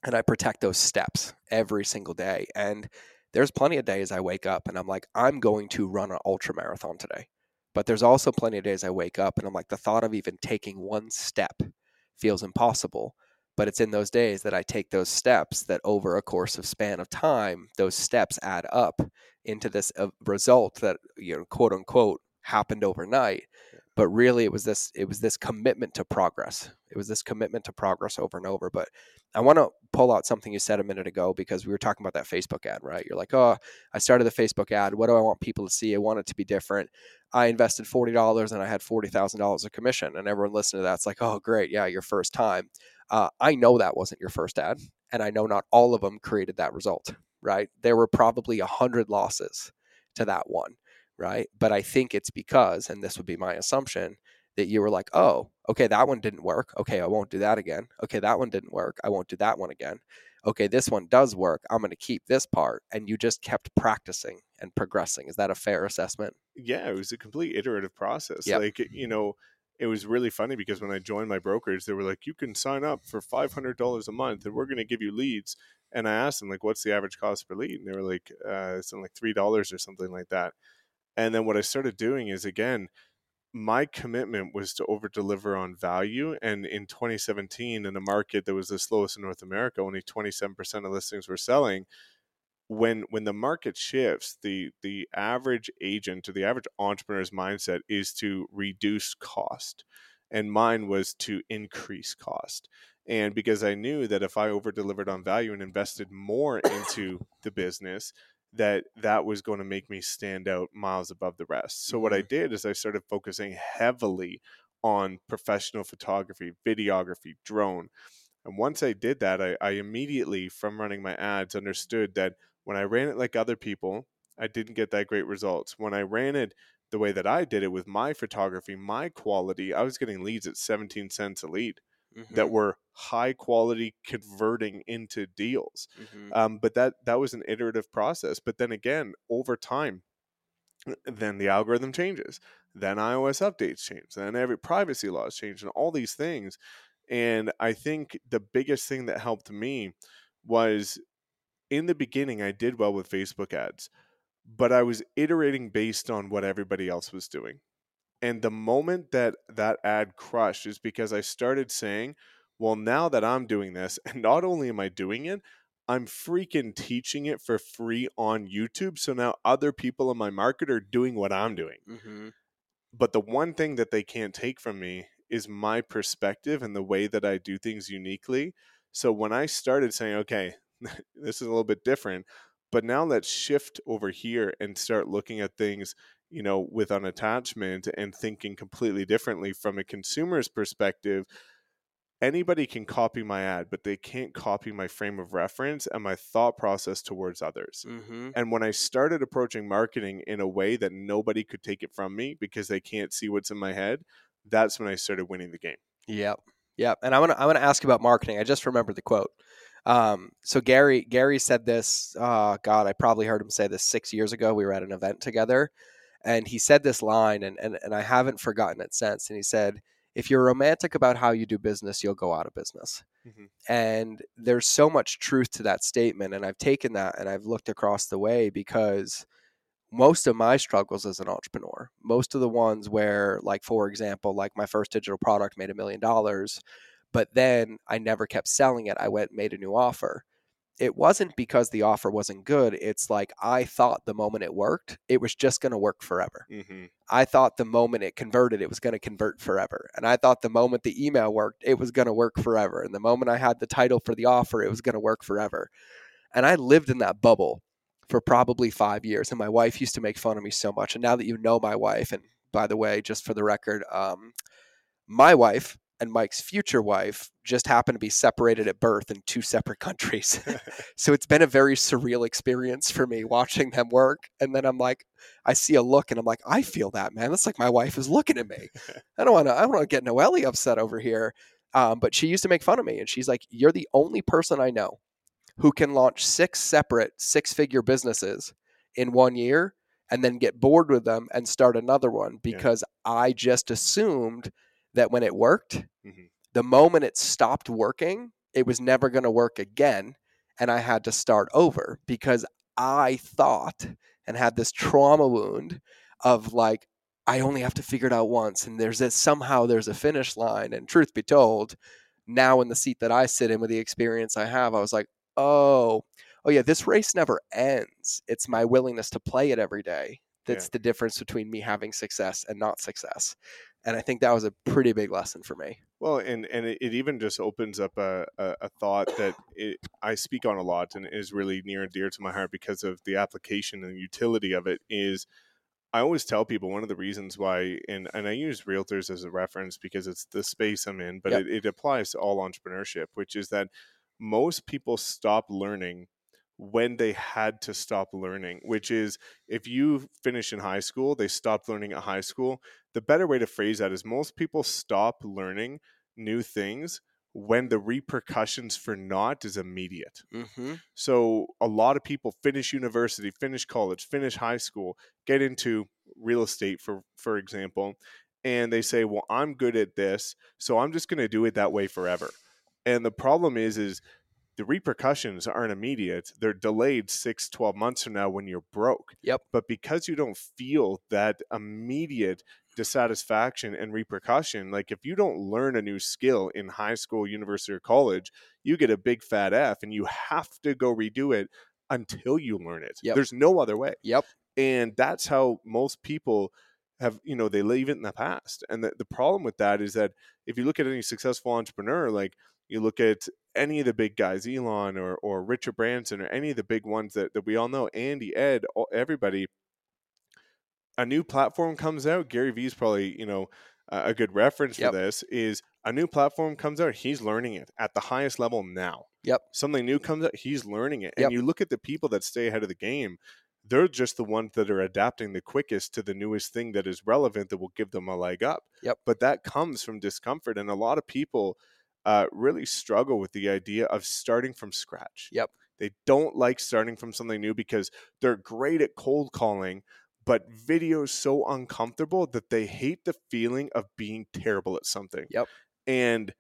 and I protect those steps every single day. And there's plenty of days I wake up and I'm like, I'm going to run an ultra marathon today. But there's also plenty of days I wake up and I'm like, the thought of even taking one step feels impossible but it's in those days that I take those steps that over a course of span of time, those steps add up into this uh, result that you know, quote unquote, happened overnight. But really, it was this it was this commitment to progress. It was this commitment to progress over and over. But I want to pull out something you said a minute ago because we were talking about that Facebook ad, right? You're like, oh, I started the Facebook ad. What do I want people to see? I want it to be different. I invested forty dollars and I had forty thousand dollars of commission, and everyone listening to that's like, oh, great, yeah, your first time. Uh, I know that wasn't your first ad, and I know not all of them created that result, right? There were probably a hundred losses to that one, right? But I think it's because, and this would be my assumption, that you were like, oh, okay, that one didn't work. Okay, I won't do that again. Okay, that one didn't work. I won't do that one again. Okay, this one does work. I'm going to keep this part. And you just kept practicing and progressing. Is that a fair assessment? Yeah, it was a complete iterative process. Yep. Like, you know, it was really funny because when I joined my brokerage, they were like, you can sign up for $500 a month and we're going to give you leads. And I asked them, like, what's the average cost per lead? And they were like, uh, it's like $3 or something like that. And then what I started doing is, again, my commitment was to over deliver on value. And in 2017, in a market that was the slowest in North America, only 27% of listings were selling. When when the market shifts, the the average agent or the average entrepreneur's mindset is to reduce cost, and mine was to increase cost. And because I knew that if I over delivered on value and invested more into the business, that that was going to make me stand out miles above the rest. So what I mm-hmm. did is I started focusing heavily on professional photography, videography, drone. And once I did that, I, I immediately, from running my ads, understood that when I ran it like other people, I didn't get that great results. When I ran it the way that I did it with my photography, my quality, I was getting leads at 17 cents a lead that Mhm, were high quality converting into deals. Mhm. um, but that that was an iterative process but then again over time then the algorithm changes then ios updates change then every privacy laws change and all these things and i think the biggest thing that helped me was in the beginning i did well with facebook ads but i was iterating based on what everybody else was doing and the moment that that ad crushed is because I started saying, well, now that I'm doing this, and not only am I doing it, I'm freaking teaching it for free on YouTube. So now other people in my market are doing what I'm doing. Mhm. But the one thing that they can't take from me is my perspective and the way that I do things uniquely. So when I started saying, okay, <laughs> this is a little bit different, but now let's shift over here and start looking at things you know, with unattachment and thinking completely differently from a consumer's perspective, anybody can copy my ad, but they can't copy my frame of reference and my thought process towards others. Mhm. And when I started approaching marketing in a way that nobody could take it from me because they can't see what's in my head, that's when I started winning the game. Yep. Yep. And I want to I want to ask about marketing. I just remembered the quote. Um, so Gary Gary said this. Uh, God, I probably heard him say this six years ago. We were at an event together, and he said this line, and and, and I haven't forgotten it since. And he said, "If you're romantic about how you do business, you'll go out of business." Mhm. And there's so much truth to that statement, and I've taken that and I've looked across the way because most of my struggles as an entrepreneur, most of the ones where, like, for example, like my first digital product made a million dollars, but then I never kept selling it. I went and made a new offer. It wasn't because the offer wasn't good. It's like I thought the moment it worked, it was just going to work forever. hmm I thought the moment it converted, it was going to convert forever. And I thought the moment the email worked, it was going to work forever. And the moment I had the title for the offer, it was going to work forever. And I lived in that bubble for probably five years. And my wife used to make fun of me so much. And now that you know my wife, and by the way, just for the record, um, my wife and Mike's future wife just happened to be separated at birth in two separate countries. <laughs> <laughs> so it's been a very surreal experience for me watching them work. And then I'm like, I see a look and I'm like, I feel that, man. That's like my wife is looking at me. <laughs> I don't want to, I don't want to get Noelle upset over here. Um, but she used to make fun of me and she's like, You're the only person I know who can launch six separate six figure businesses in one year and then get bored with them and start another one because I just assumed that when it worked, Mhm. the moment it stopped working, it was never going to work again. And I had to start over because I thought and had this trauma wound of like, I only have to figure it out once. And there's this somehow there's a finish line. And truth be told, now in the seat that I sit in with the experience I have, I was like, oh, oh yeah, this race never ends. It's my willingness to play it every day. That's Yeah. the difference between me having success and not success. And I think that was a pretty big lesson for me. Well, and and it, it even just opens up a, a, a thought that it, I speak on a lot and is really near and dear to my heart because of the application and utility of it. Is I always tell people one of the reasons why, and and I use realtors as a reference because it's the space I'm in, but Yep. it, it applies to all entrepreneurship, which is that most people stop learning when they had to stop learning, which is if you finish in high school, they stopped learning at high school. The better way to phrase that is most people stop learning new things when the repercussions for not is immediate. Mm-hmm. So a lot of people finish university, finish college, finish high school, get into real estate for for example, and they say, "Well, I'm good at this, so I'm just going to do it that way forever." And the problem is is the repercussions aren't immediate. They're delayed 6 12 months from now when you're broke. Yep. But because you don't feel that immediate dissatisfaction and repercussion, like if you don't learn a new skill in high school, university or college, you get a big fat F and you have to go redo it until you learn it. Yep. There's no other way. Yep. And that's how most people have, you know, they leave it in the past. And the, the problem with that is that if you look at any successful entrepreneur, like you look at any of the big guys, Elon or, or Richard Branson or any of the big ones that, that we all know, Andy, Ed, all, everybody, a new platform comes out. Gary Vee's probably, you know, a a good reference Yep. for this is a new platform comes out. He's learning it at the highest level now. Yep. Something new comes out. He's learning it. Yep. And you look at the people that stay ahead of the game, they're just the ones that are adapting the quickest to the newest thing that is relevant that will give them a leg up. Yep. But that comes from discomfort. And a lot of people uh, really struggle with the idea of starting from scratch. Yep. They don't like starting from something new because they're great at cold calling, but video is so uncomfortable that they hate the feeling of being terrible at something. Yep. And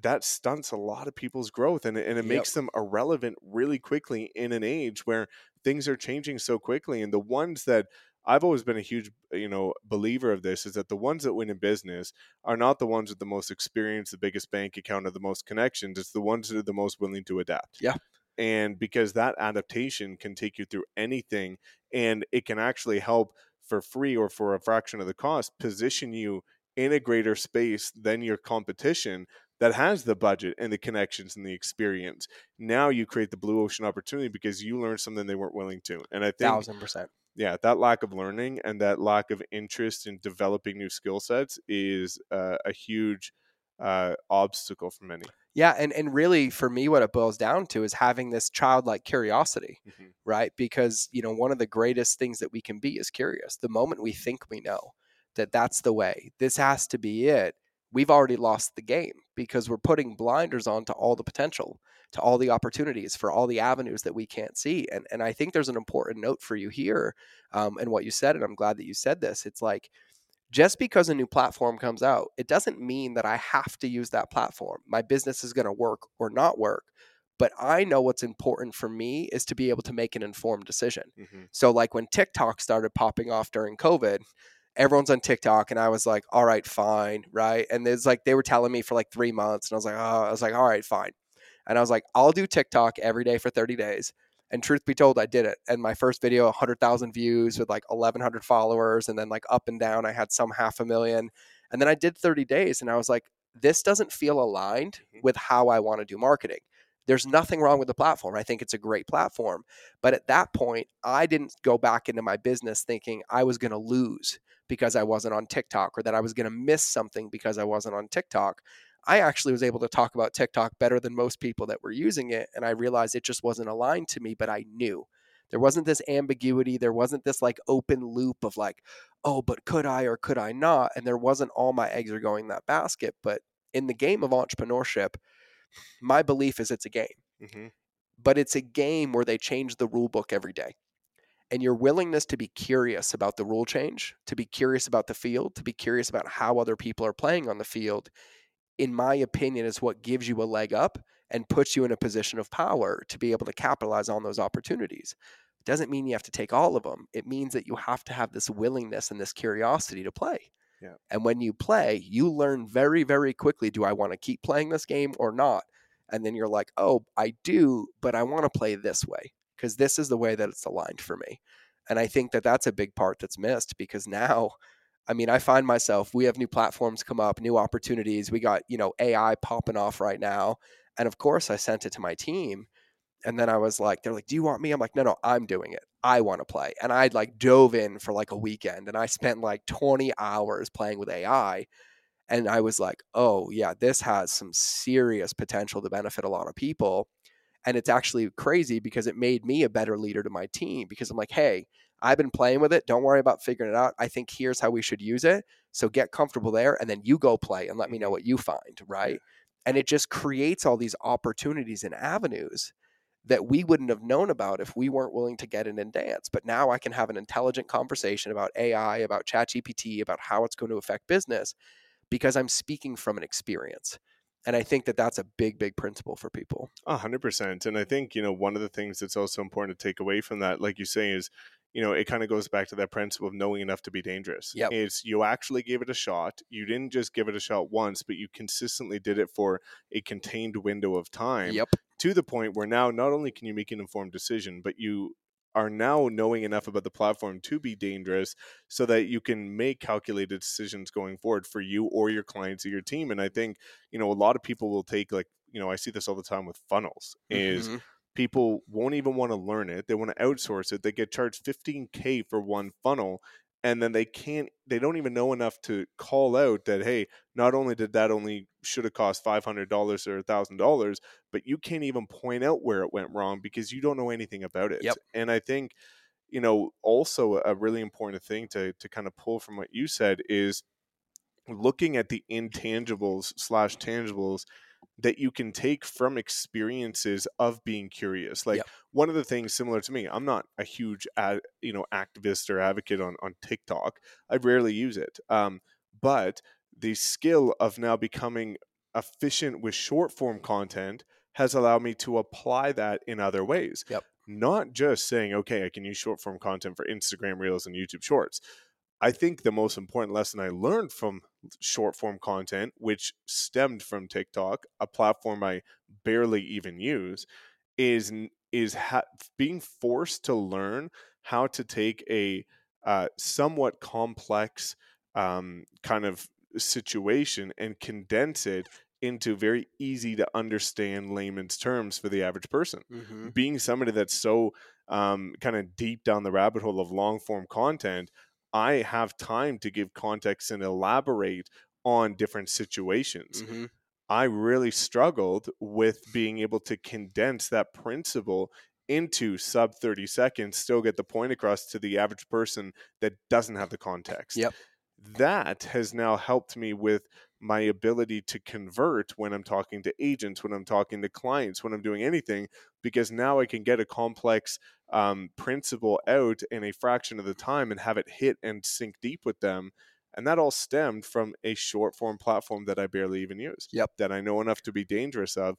that stunts a lot of people's growth and, it- and it Yep. makes them irrelevant really quickly in an age where things are changing so quickly. And the ones that I've always been a huge, uh, you know, believer of this is that the ones that win in business are not the ones with the most experience, the biggest bank account, or the most connections. It's the ones that are the most willing to adapt. Yeah. And because that adaptation can take you through anything and it can actually help for free or for a fraction of the cost position you in a greater space than your competition that has the budget and the connections and the experience. Now you create the blue ocean opportunity because you learned something they weren't willing to. And I think Thousand percent. Yeah, that lack of learning and that lack of interest in developing new skill sets is uh, a huge uh, obstacle for many. Yeah, and and really for me, what it boils down to is having this childlike curiosity, Mhm. right? Because you know one of the greatest things that we can be is curious. The moment we think we know that that's the way, this has to be it. We've already lost the game because we're putting blinders on to all the potential, to all the opportunities, for all the avenues that we can't see. And and I think there's an important note for you here, um, and what you said, and I'm glad that you said this. It's like just because a new platform comes out, it doesn't mean that I have to use that platform. My business is going to work or not work. But I know what's important for me is to be able to make an informed decision. hmm So, like when TikTok started popping off during COVID, everyone's on TikTok, and I was like, all right, fine, right? And it's like they were telling me for like three months, and I was like, oh, I was like, all right, fine. And I was like, I'll do TikTok every day for 30 days. And truth be told, I did it. And my first video, 100,000 views with like 1,100 followers. And then, like, up and down, I had some half a million. And then I did 30 days, and I was like, this doesn't feel aligned Mhm. with how I want to do marketing. There's nothing wrong with the platform. I think it's a great platform. But at that point, I didn't go back into my business thinking I was going to lose because I wasn't on TikTok or that I was going to miss something because I wasn't on TikTok. I actually was able to talk about TikTok better than most people that were using it. And I realized it just wasn't aligned to me, but I knew. There wasn't this ambiguity. There wasn't this like open loop of like, oh, but could I or could I not? And there wasn't all my eggs are going in that basket. But in the game of entrepreneurship, my belief is it's a game hmm but it's a game where they change the rule book every day. And your willingness to be curious about the rule change, to be curious about the field, to be curious about how other people are playing on the field, in my opinion, is what gives you a leg up and puts you in a position of power to be able to capitalize on those opportunities. It Doesn't mean you have to take all of them. It means that you have to have this willingness and this curiosity to play. Yeah. And when you play, you learn very, very quickly do I want to keep playing this game or not? And then you're like, oh, I do, but I want to play this way because this is the way that it's aligned for me. And I think that that's a big part that's missed because now, I mean, I find myself, we have new platforms come up, new opportunities. We got, you know, AI popping off right now. And of course, I sent it to my team. And then I was like, they're like, do you want me? I'm like, no, no, I'm doing it. I want to play. And I'd like dove in for like a weekend and I spent like 20 hours playing with AI. And I was like, oh, yeah, this has some serious potential to benefit a lot of people. And it's actually crazy because it made me a better leader to my team because I'm like, hey, I've been playing with it. Don't worry about figuring it out. I think here's how we should use it. So get comfortable there and then you go play and let me know what you find. Right. And it just creates all these opportunities and avenues that we wouldn't have known about if we weren't willing to get in and dance. But now I can have an intelligent conversation about AI, about ChatGPT, about how it's going to affect business because I'm speaking from an experience. And I think that that's a big, big principle for people. A hundred percent. And I think, you know, one of the things that's also important to take away from that, like you say, is, you know, it kind of goes back to that principle of knowing enough to be dangerous. Yeah, Is you actually gave it a shot. You didn't just give it a shot once, but you consistently did it for a contained window of time Yep. to the point where now not only can you make an informed decision, but you are now knowing enough about the platform to be dangerous so that you can make calculated decisions going forward for you or your clients or your team. And I think, you know, a lot of people will take like, you know, I see this all the time with funnels is Mhm. people won't even want to learn it. They want to outsource it. They get charged 15k for one funnel and then they can't they don't even know enough to call out that hey, not only did that only should have cost $500 or $1000, but you can't even point out where it went wrong because you don't know anything about it. Yep. And I think you know also a really important thing to to kind of pull from what you said is looking at the intangibles slash tangibles that you can take from experiences of being curious like Yep. one of the things similar to me i'm not a huge ad, you know activist or advocate on on tiktok i rarely use it um, but the skill of now becoming efficient with short form content has allowed me to apply that in other ways Yep. not just saying okay i can use short form content for instagram reels and youtube shorts I think the most important lesson I learned from short form content, which stemmed from TikTok, a platform I barely even use, is is ha- being forced to learn how to take a uh, somewhat complex um, kind of situation and condense it into very easy to understand layman's terms for the average person. Mhm. Being somebody that's so um, kind of deep down the rabbit hole of long form content, I have time to give context and elaborate on different situations. Mhm. I really struggled with being able to condense that principle into sub 30 seconds, still get the point across to the average person that doesn't have the context. Yep. That has now helped me with my ability to convert when I'm talking to agents, when I'm talking to clients, when I'm doing anything, because now I can get a complex um, principle out in a fraction of the time and have it hit and sink deep with them. And that all stemmed from a short form platform that I barely even use. Yep. That I know enough to be dangerous of.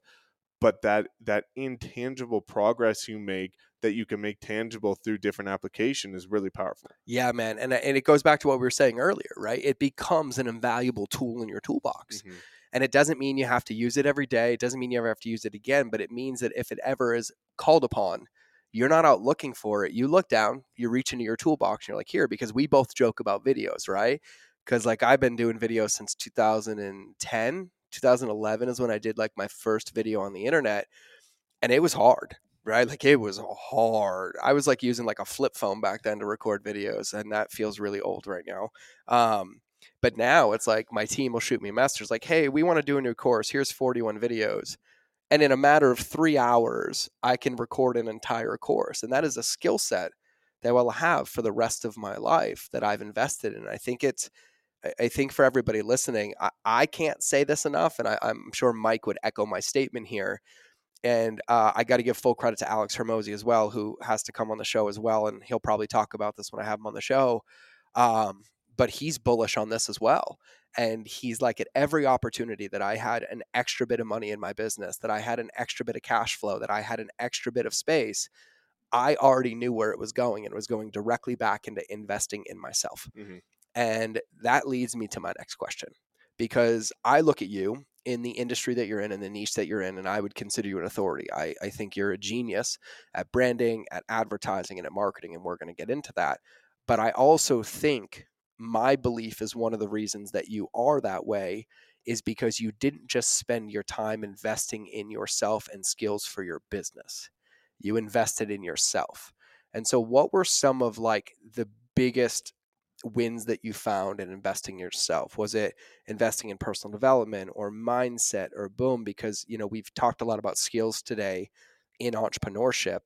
but that that intangible progress you make that you can make tangible through different application is really powerful. Yeah, man, and and it goes back to what we were saying earlier, right? It becomes an invaluable tool in your toolbox. Mm-hmm. And it doesn't mean you have to use it every day. It doesn't mean you ever have to use it again, but it means that if it ever is called upon, you're not out looking for it. You look down, you reach into your toolbox, and you're like, here, because we both joke about videos, right? Because like I've been doing videos since 2010, 2011 is when I did like my first video on the internet, and it was hard, right? Like it was hard. I was like using like a flip phone back then to record videos, and that feels really old right now. Um, but now it's like my team will shoot me messages like, hey, we want to do a new course. Here's 41 videos. And in a matter of three hours, I can record an entire course. And that is a skill set that I will have for the rest of my life that I've invested in. I think it's, I think for everybody listening, I, I can't say this enough. And I, am sure Mike would echo my statement here. And uh, I got to give full credit to Alex Hormozi as well, who has to come on the show as well. And he'll probably talk about this when I have him on the show. Um, but he's bullish on this as well. And he's like, at every opportunity that I had an extra bit of money in my business, that I had an extra bit of cash flow, that I had an extra bit of space, I already knew where it was going and it was going directly back into investing in myself. Mm-hmm. And that leads me to my next question because I look at you in the industry that you're in and the niche that you're in, and I would consider you an authority. I, I think you're a genius at branding, at advertising, and at marketing, and we're going to get into that. But I also think my belief is one of the reasons that you are that way is because you didn't just spend your time investing in yourself and skills for your business. You invested in yourself. And so what were some of like the biggest wins that you found in investing yourself? Was it investing in personal development or mindset or boom because you know we've talked a lot about skills today in entrepreneurship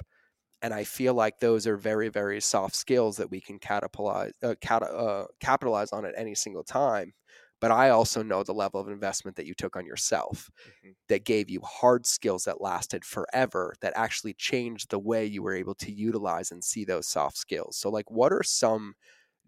and I feel like those are very, very soft skills that we can catapult, uh, cat, uh, capitalize on at any single time. But I also know the level of investment that you took on yourself mm-hmm. that gave you hard skills that lasted forever, that actually changed the way you were able to utilize and see those soft skills. So, like, what are some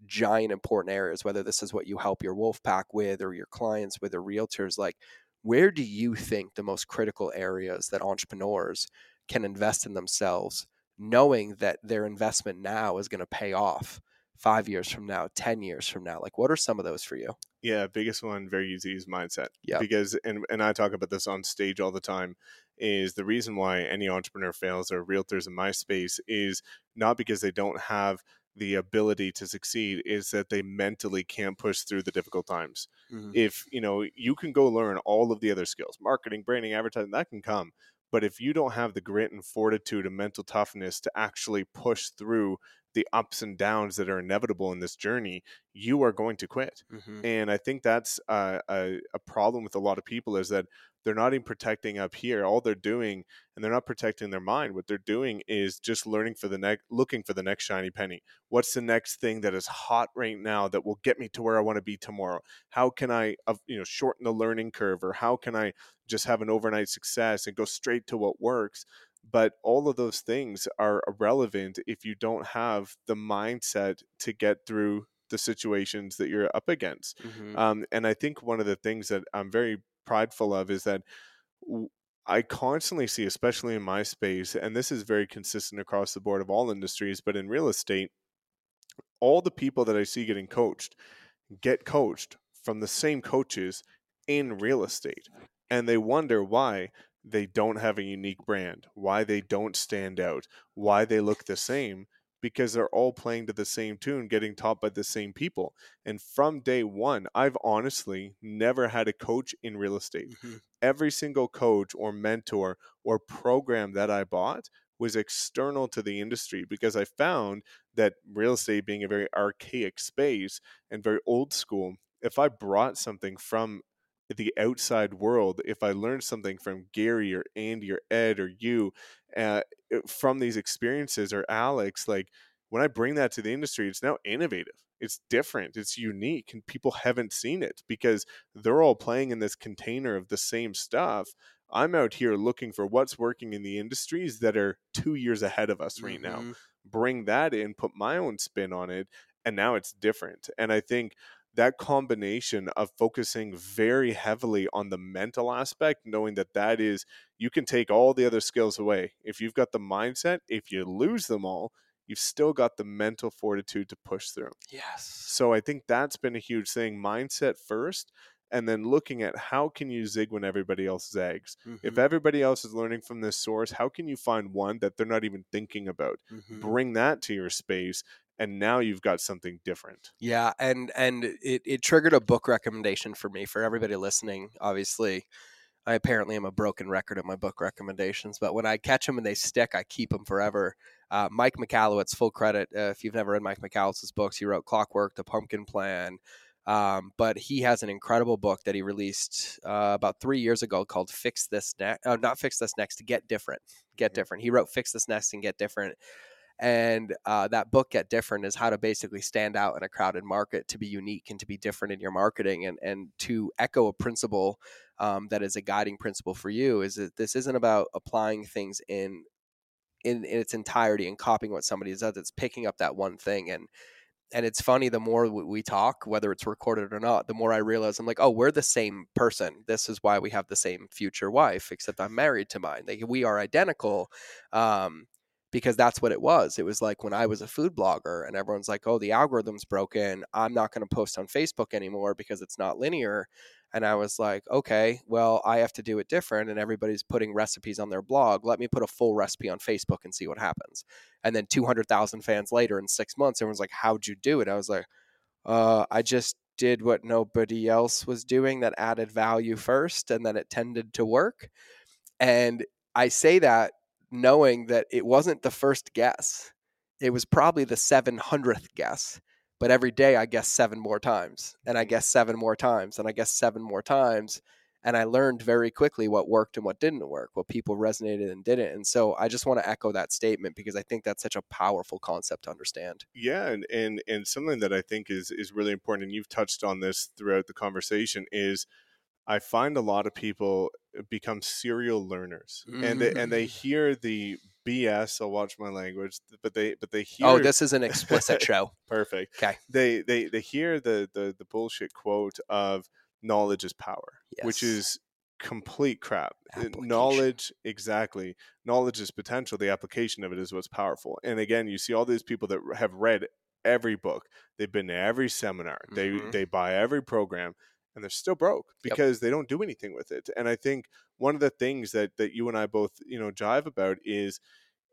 giant important areas, whether this is what you help your wolf pack with or your clients with or realtors, like, where do you think the most critical areas that entrepreneurs can invest in themselves knowing that their investment now is going to pay off five years from now, 10 years from now? Like, what are some of those for you? Yeah, biggest one, very easy, is mindset. Yeah. Because, and, and I talk about this on stage all the time, is the reason why any entrepreneur fails or realtors in my space is not because they don't have the ability to succeed is that they mentally can't push through the difficult times. Mm-hmm. If you know you can go learn all of the other skills, marketing, branding, advertising, that can come. But if you don't have the grit and fortitude and mental toughness to actually push through the ups and downs that are inevitable in this journey, you are going to quit. Mm-hmm. And I think that's a, a, a, problem with a lot of people is that they're not even protecting up here. All they're doing, and they're not protecting their mind. What they're doing is just learning for the next, looking for the next shiny penny. What's the next thing that is hot right now that will get me to where I want to be tomorrow? How can I, you know, shorten the learning curve, or how can I just have an overnight success and go straight to what works? But all of those things are irrelevant if you don't have the mindset to get through the situations that you're up against. Mm-hmm. Um, and I think one of the things that I'm very prideful of is that I constantly see, especially in my space, and this is very consistent across the board of all industries, but in real estate, all the people that I see getting coached get coached from the same coaches in real estate. And they wonder why they don't have a unique brand, why they don't stand out, why they look the same because they're all playing to the same tune, getting taught by the same people. And from day one, I've honestly never had a coach in real estate. Mm-hmm. Every single coach or mentor or program that I bought was external to the industry because I found that real estate being a very archaic space and very old school, if I brought something from the outside world, if I learned something from Gary or Andy or Ed or you uh, from these experiences or Alex, like when I bring that to the industry, it's now innovative. It's different. It's unique, and people haven't seen it because they're all playing in this container of the same stuff. I'm out here looking for what's working in the industries that are two years ahead of us right mm-hmm. now. Bring that in, put my own spin on it, and now it's different. And I think that combination of focusing very heavily on the mental aspect, knowing that that is, you can take all the other skills away. If you've got the mindset, if you lose them all, you've still got the mental fortitude to push through. Yes. So I think that's been a huge thing. Mindset first, and then looking at how can you zig when everybody else zags. If Mhm, everybody else is learning from this source, how can you find one that they're not even thinking about? mhm. Bring that to your space, and now you've got something different. Yeah, and and it, it triggered a book recommendation for me for everybody listening. Obviously, I apparently am a broken record of my book recommendations, but when I catch them and they stick, I keep them forever. Uh, Mike Michalowicz, full credit. Uh, if you've never read Mike Michalowicz's books, he wrote Clockwork, The Pumpkin Plan. Um, but he has an incredible book that he released uh, about three years ago called "Fix This Next." Oh, not "Fix This Next." Get different. Get Mhm. different. He wrote "Fix This Next" and "Get different." And uh, that book, Get Different, is how to basically stand out in a crowded market, to be unique and to be different in your marketing, and and to echo a principle um, that is a guiding principle for you. Is that this isn't about applying things in in, in its entirety and copying what somebody does. It's picking up that one thing and and it's funny the more we talk whether it's recorded or not the more i realize i'm like oh we're the same person this is why we have the same future wife except i'm married to mine like we are identical um, because that's what it was. It was like when i was a food blogger and everyone's like oh the algorithm's broken. I'm not going to post on facebook anymore because it's not linear. And i was like okay well i have to do it different and everybody's putting recipes on their blog. Let me put a full recipe on facebook and see what happens. And then 200,000 fans later in six months, everyone's like, How'd you do it? I was like, uh, I just did what nobody else was doing that added value first, and then it tended to work. And I say that knowing that it wasn't the first guess, it was probably the 700th guess. But every day I guess seven more times, and I mm-hmm. guess seven more times, and I guess seven more times and I learned very quickly what worked and what didn't work, what people resonated and didn't. And so I just want to echo that statement because I think that's such a powerful concept to understand. Yeah, and and and something that I think is is really important, and you've touched on this throughout the conversation, is I find a lot of people become serial learners, and they and they Mm. hear the BS. I'll watch my language, but they but they hear Oh, this is an explicit <laughs> show. perfect. 'Kay. They they they hear the the the bullshit quote of knowledge is power, which is complete crap. Uh, Knowledge, exactly. Knowledge is potential. The application of it is what's powerful. And again, you see all these people that have read every book. They've been to every seminar. Mhm. They they buy every program, and they're still broke Yep. because they don't do anything with it. And I think one of the things that that you and I both you know jive about is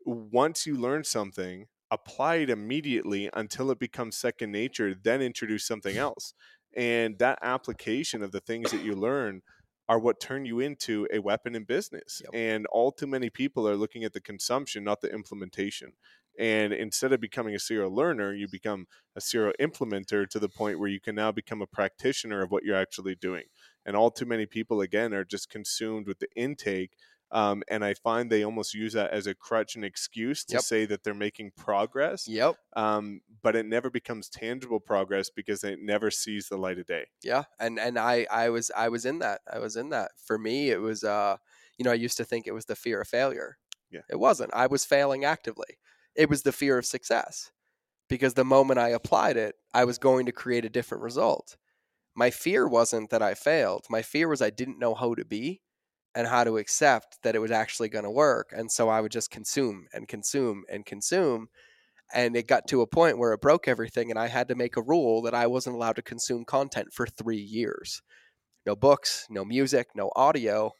once you learn something apply it immediately until it becomes second nature then introduce something <laughs> else and that application of the things that you learn are what turn you into a weapon in business Yep. and all too many people are looking at the consumption not the implementation and instead of becoming a serial learner you become a serial implementer to the point where you can now become a practitioner of what you're actually doing and all too many people again are just consumed with the intake um, and I find they almost use that as a crutch and excuse to Yep. say that they're making progress. Yep. Um, but it never becomes tangible progress because it never sees the light of day. Yeah. And and I I was I was in that. I was in that. For me it was uh you know, I used to think it was the fear of failure. Yeah. It wasn't. I was failing actively. It was the fear of success. Because the moment I applied it, I was going to create a different result. My fear wasn't that I failed. My fear was I didn't know how to be and how to accept that it was actually going to work. And so I would just consume and consume and consume. And it got to a point where it broke everything. And I had to make a rule that I wasn't allowed to consume content for three years no books, no music, no audio.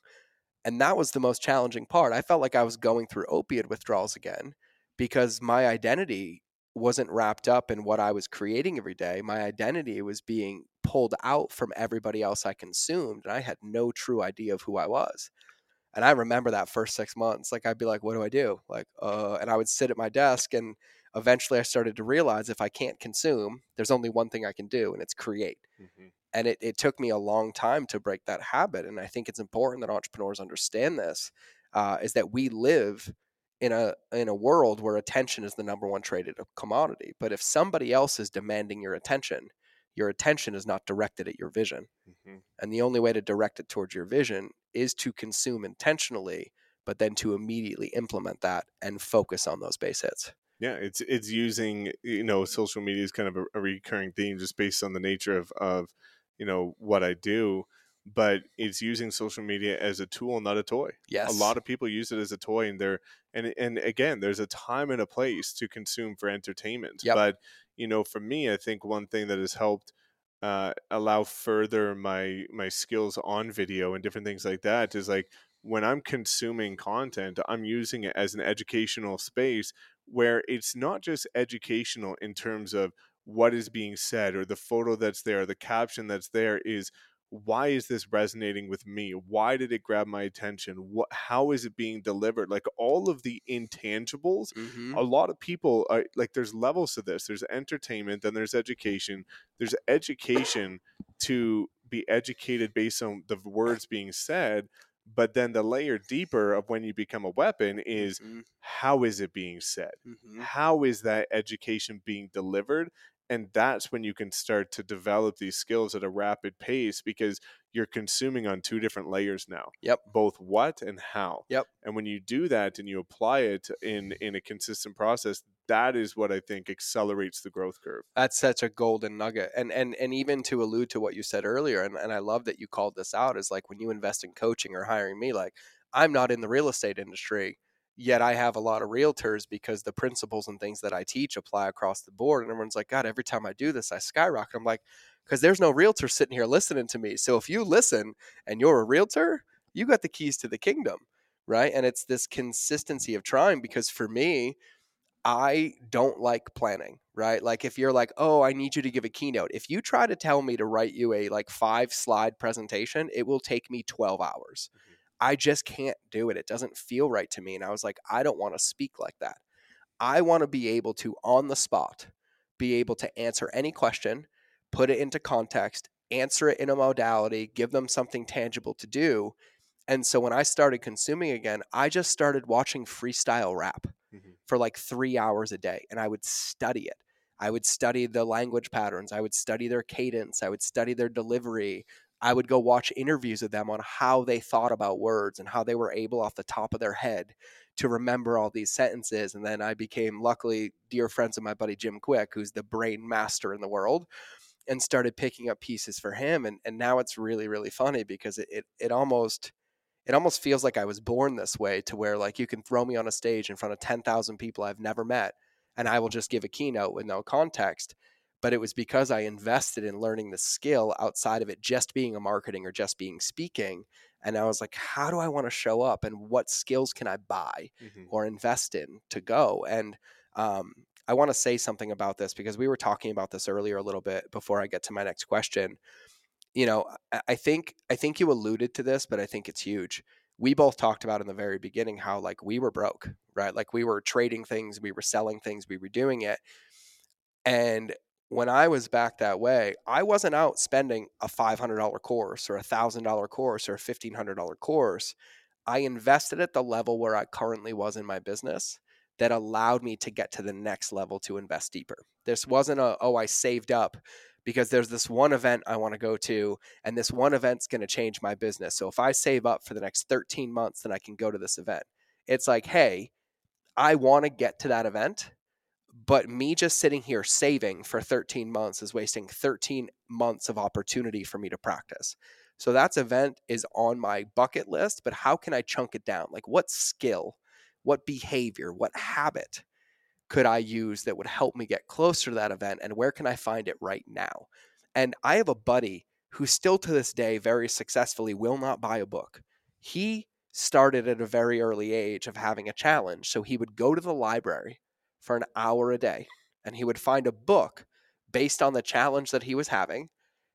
And that was the most challenging part. I felt like I was going through opiate withdrawals again because my identity wasn't wrapped up in what I was creating every day. My identity was being pulled out from everybody else I consumed, and I had no true idea of who I was. And I remember that first six months. Like I'd be like, "What do I do?" Like, uh, and I would sit at my desk, and eventually I started to realize if I can't consume, there's only one thing I can do, and it's create and it, it took me a long time to break that habit and i think it's important that entrepreneurs understand this uh, is that we live in a in a world where attention is the number one traded commodity but if somebody else is demanding your attention your attention is not directed at your vision. Mhm. and the only way to direct it towards your vision is to consume intentionally but then to immediately implement that and focus on those base hits. Yeah, it's it's using you know social media is kind of a, a recurring theme just based on the nature of of you know what I do, but it's using social media as a tool, not a toy. Yes. A lot of people use it as a toy, and they're and and again, there's a time and a place to consume for entertainment. Yep. But you know, for me, I think one thing that has helped uh, allow further my my skills on video and different things like that is like when I'm consuming content, I'm using it as an educational space where it's not just educational in terms of what is being said or the photo that's there, the caption that's there is why is this resonating with me? Why did it grab my attention? What how is it being delivered? Like all of the intangibles Mm-hmm. a lot of people are like there's levels to this there's entertainment then there's education there's education to be educated based on the words being said but then the layer deeper of when you become a weapon is Mhm. how is it being said Mhm. how is that education being delivered and that's when you can start to develop these skills at a rapid pace because you're consuming on two different layers now Yep. both what and how Yep. and when you do that and you apply it in in a consistent process that is what i think accelerates the growth curve That's such a golden nugget. And and and even to allude to what you said earlier, and, and I love that you called this out, is like when you invest in coaching or hiring me, like I'm not in the real estate industry, yet I have a lot of realtors because the principles and things that I teach apply across the board. And everyone's like, God, every time I do this, I skyrocket. I'm like, because there's no realtor sitting here listening to me. So if you listen and you're a realtor, you got the keys to the kingdom. Right. And it's this consistency of trying because for me, I don't like planning, right? Like if you're like, "Oh, I need you to give a keynote." If you try to tell me to write you a like 5 slide presentation, it will take me 12 hours. Mm-hmm. I just can't do it. It doesn't feel right to me and I was like, I don't want to speak like that. I want to be able to on the spot be able to answer any question, put it into context, answer it in a modality, give them something tangible to do. And so when I started consuming again, I just started watching freestyle rap mm-hmm. for like three hours a day and I would study it. I would study the language patterns. I would study their cadence. I would study their delivery. I would go watch interviews of them on how they thought about words and how they were able off the top of their head to remember all these sentences. And then I became, luckily, dear friends of my buddy Jim Kwik, who's the brain master in the world, and started picking up pieces for him. And, and now it's really, really funny because it, it, it almost it almost feels like I was born this way to where like you can throw me on a stage in front of 10,000 people I've never met and I will just give a keynote with no context. But it was because I invested in learning the skill outside of it just being a marketing or just being speaking. And I was like, how do I want to show up and what skills can I buy or invest in to go? And um, I want to say something about this because we were talking about this earlier a little bit before I get to my next question you know, I think I think you alluded to this, but I think it's huge. We both talked about in the very beginning how like we were broke, right? Like we were trading things, we were selling things, we were doing it. And when I was back that way, I wasn't out spending a $500 course or a $1000 course or a $1500 course. I invested at the level where I currently was in my business that allowed me to get to the next level to invest deeper. This wasn't a, oh, I saved up because there's this one event I want to go to, and this one event's going to change my business. So if I save up for the next 13 months, then I can go to this event. It's like, hey, I want to get to that event, but me just sitting here saving for 13 months is wasting 13 months of opportunity for me to practice. So that event is on my bucket list, but how can I chunk it down? Like what skill, what behavior, what habit could I use that would help me get closer to that event and where can I find it right now? And I have a buddy who still to this day very successfully will not buy a book. He started at a very early age of having a challenge. So he would go to the library for an hour a day and he would find a book based on the challenge that he was having.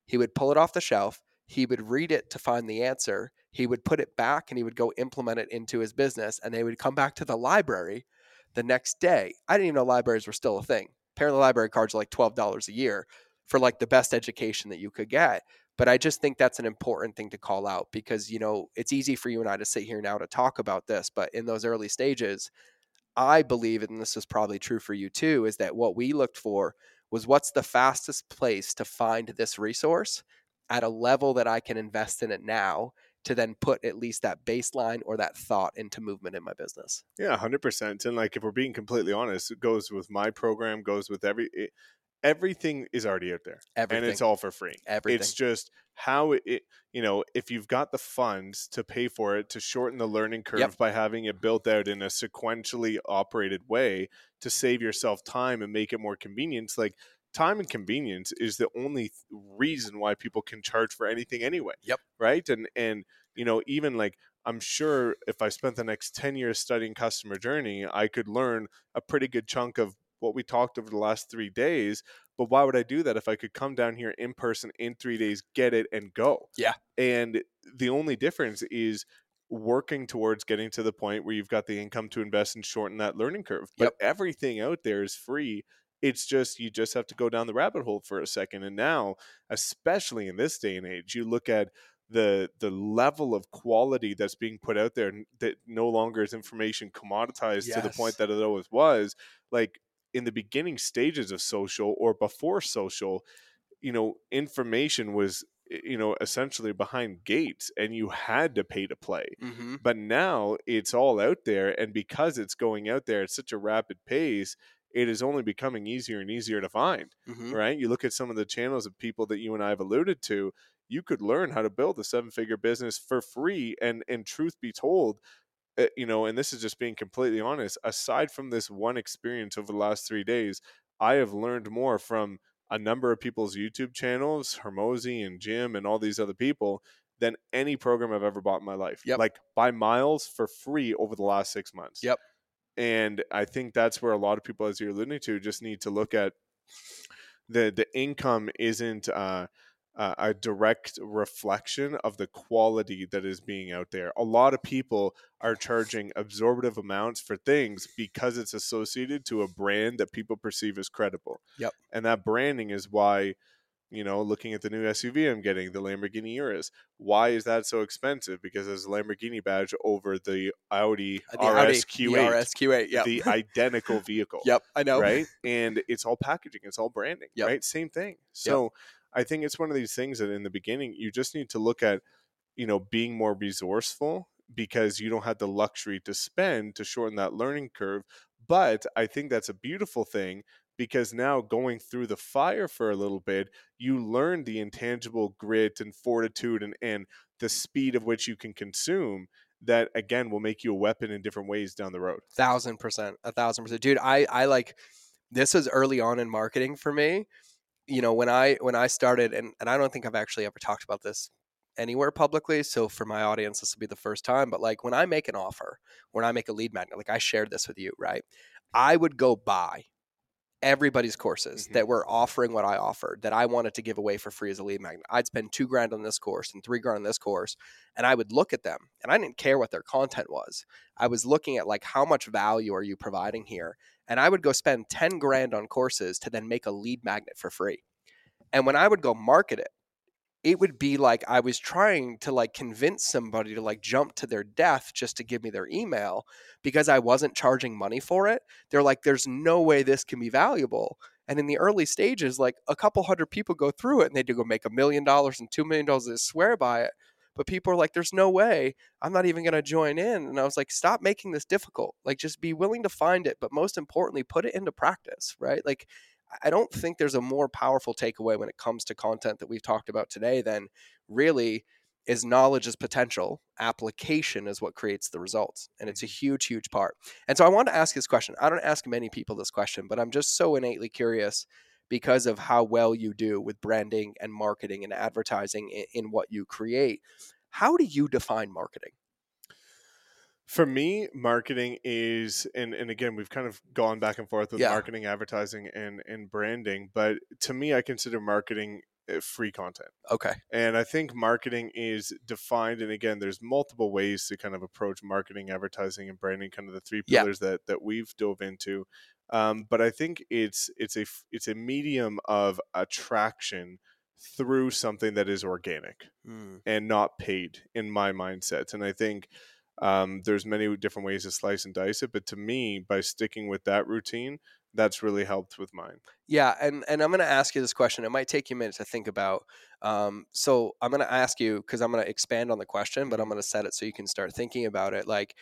He would pull it off the shelf. He would read it to find the answer. He would put it back and he would go implement it into his business. And they would come back to the library the next day. I didn't even know libraries were still a thing. Apparently, library cards are like $12 a year for like the best education that you could get. But I just think that's an important thing to call out because, you know, it's easy for you and I to sit here now to talk about this. But in those early stages, I believe, and this is probably true for you too, is that what we looked for was what's the fastest place to find this resource at a level that I can invest in it now to then put at least that baseline or that thought into movement in my business. Yeah, hundred percent. And like, if we're being completely honest, it goes with my program, goes with every. Everything is already out there, Everything. and it's all for free. Everything. It's just how it, you know, if you've got the funds to pay for it, to shorten the learning curve Yep. by having it built out in a sequentially operated way to save yourself time and make it more convenient. Like time and convenience is the only th- reason why people can charge for anything anyway. Yep. Right. And and you know, even like I'm sure if I spent the next 10 years studying customer journey, I could learn a pretty good chunk of what we talked over the last three days. But why would I do that if I could come down here in person in three days, get it, and go? Yeah. And the only difference is working towards getting to the point where you've got the income to invest and shorten that learning curve. But everything out there is free. It's just you just have to go down the rabbit hole for a second. And now, especially in this day and age, you look at the the level of quality that's being put out there that no longer is information commoditized to the point that it always was. Like in the beginning stages of social or before social, you know, information was you know essentially behind gates and you had to pay to play Mm-hmm. but now it's all out there and because it's going out there at such a rapid pace it is only becoming easier and easier to find Mm-hmm. right you look at some of the channels of people that you and i have alluded to you could learn how to build a seven figure business for free and and truth be told you know and this is just being completely honest aside from this one experience over the last three days i have learned more from a number of people's youtube channels Hormozi and jim and all these other people than any program i've ever bought in my life Yep. like by miles for free over the last six months Yep. and i think that's where a lot of people as you're alluding to just need to look at the the income isn't uh uh, a direct reflection of the quality that is being out there. A lot of people are charging absorptive amounts for things because it's associated to a brand that people perceive as credible. Yep. And that branding is why, you know, looking at the new SUV I'm getting, the Lamborghini Urus, why is that so expensive? Because there's a Lamborghini badge over the Audi Uh, The RS the Q8, RS Q8. Yep. the <laughs> identical vehicle yep. I know. right? And it's all packaging, it's all branding, Yep. right? Same thing. So I think it's one of these things that in the beginning you just need to look at, you know, being more resourceful because you don't have the luxury to spend to shorten that learning curve. But I think that's a beautiful thing because now going through the fire for a little bit, you learn the intangible grit and fortitude and, and the speed of which you can consume that again will make you a weapon in different ways down the road. thousand percent a thousand percent dude i i like this was early on in marketing for me you know when i when i started and, and i don't think i've actually ever talked about this anywhere publicly so for my audience this will be the first time but like when i make an offer when i make a lead magnet like i shared this with you right i would go buy everybody's courses Mhm. that were offering what i offered that i wanted to give away for free as a lead magnet i'd spend two grand on this course and three grand on this course and i would look at them and i didn't care what their content was I was looking at like how much value are you providing here? And I would go spend 10 grand on courses to then make a lead magnet for free. And when I would go market it, it would be like I was trying to like convince somebody to like jump to their death just to give me their email because I wasn't charging money for it. They're like, there's no way this can be valuable. And in the early stages, like a couple hundred people go through it and they do go make a million dollars and two million dollars. They swear by it. But people are like, there's no way. I'm not even going to join in. And I was like, stop making this difficult. Like, just be willing to find it. But most importantly, put it into practice, right? Like, I don't think there's a more powerful takeaway when it comes to content that we've talked about today than really is knowledge is potential. Application is what creates the results. And it's a mm-hmm. huge, huge part. And so I want to ask this question. I don't ask many people this question, but I'm just so innately curious because of how well you do with branding and marketing and advertising in, in what you create. How do you define marketing? For me, marketing is, and, and again, we've kind of gone back and forth with Yeah. marketing, advertising, and, and branding. But to me, I consider marketing uh, free content. Okay. And I think marketing is defined, and again, there's multiple ways to kind of approach marketing, advertising, and branding, kind of the three Yeah. pillars that that we've dove into. Um, but I think it's it's a it's a medium of attraction through something that is organic and not paid in my mindset. And I think um, there's many different ways to slice and dice it, but to me, by sticking with that routine, that's really helped with mine. Yeah, and and I'm going to ask you this question. It might take you a minute to think about. Um, so I'm going to ask you because I'm going to expand on the question, but I'm going to set it so you can start thinking about it. Like,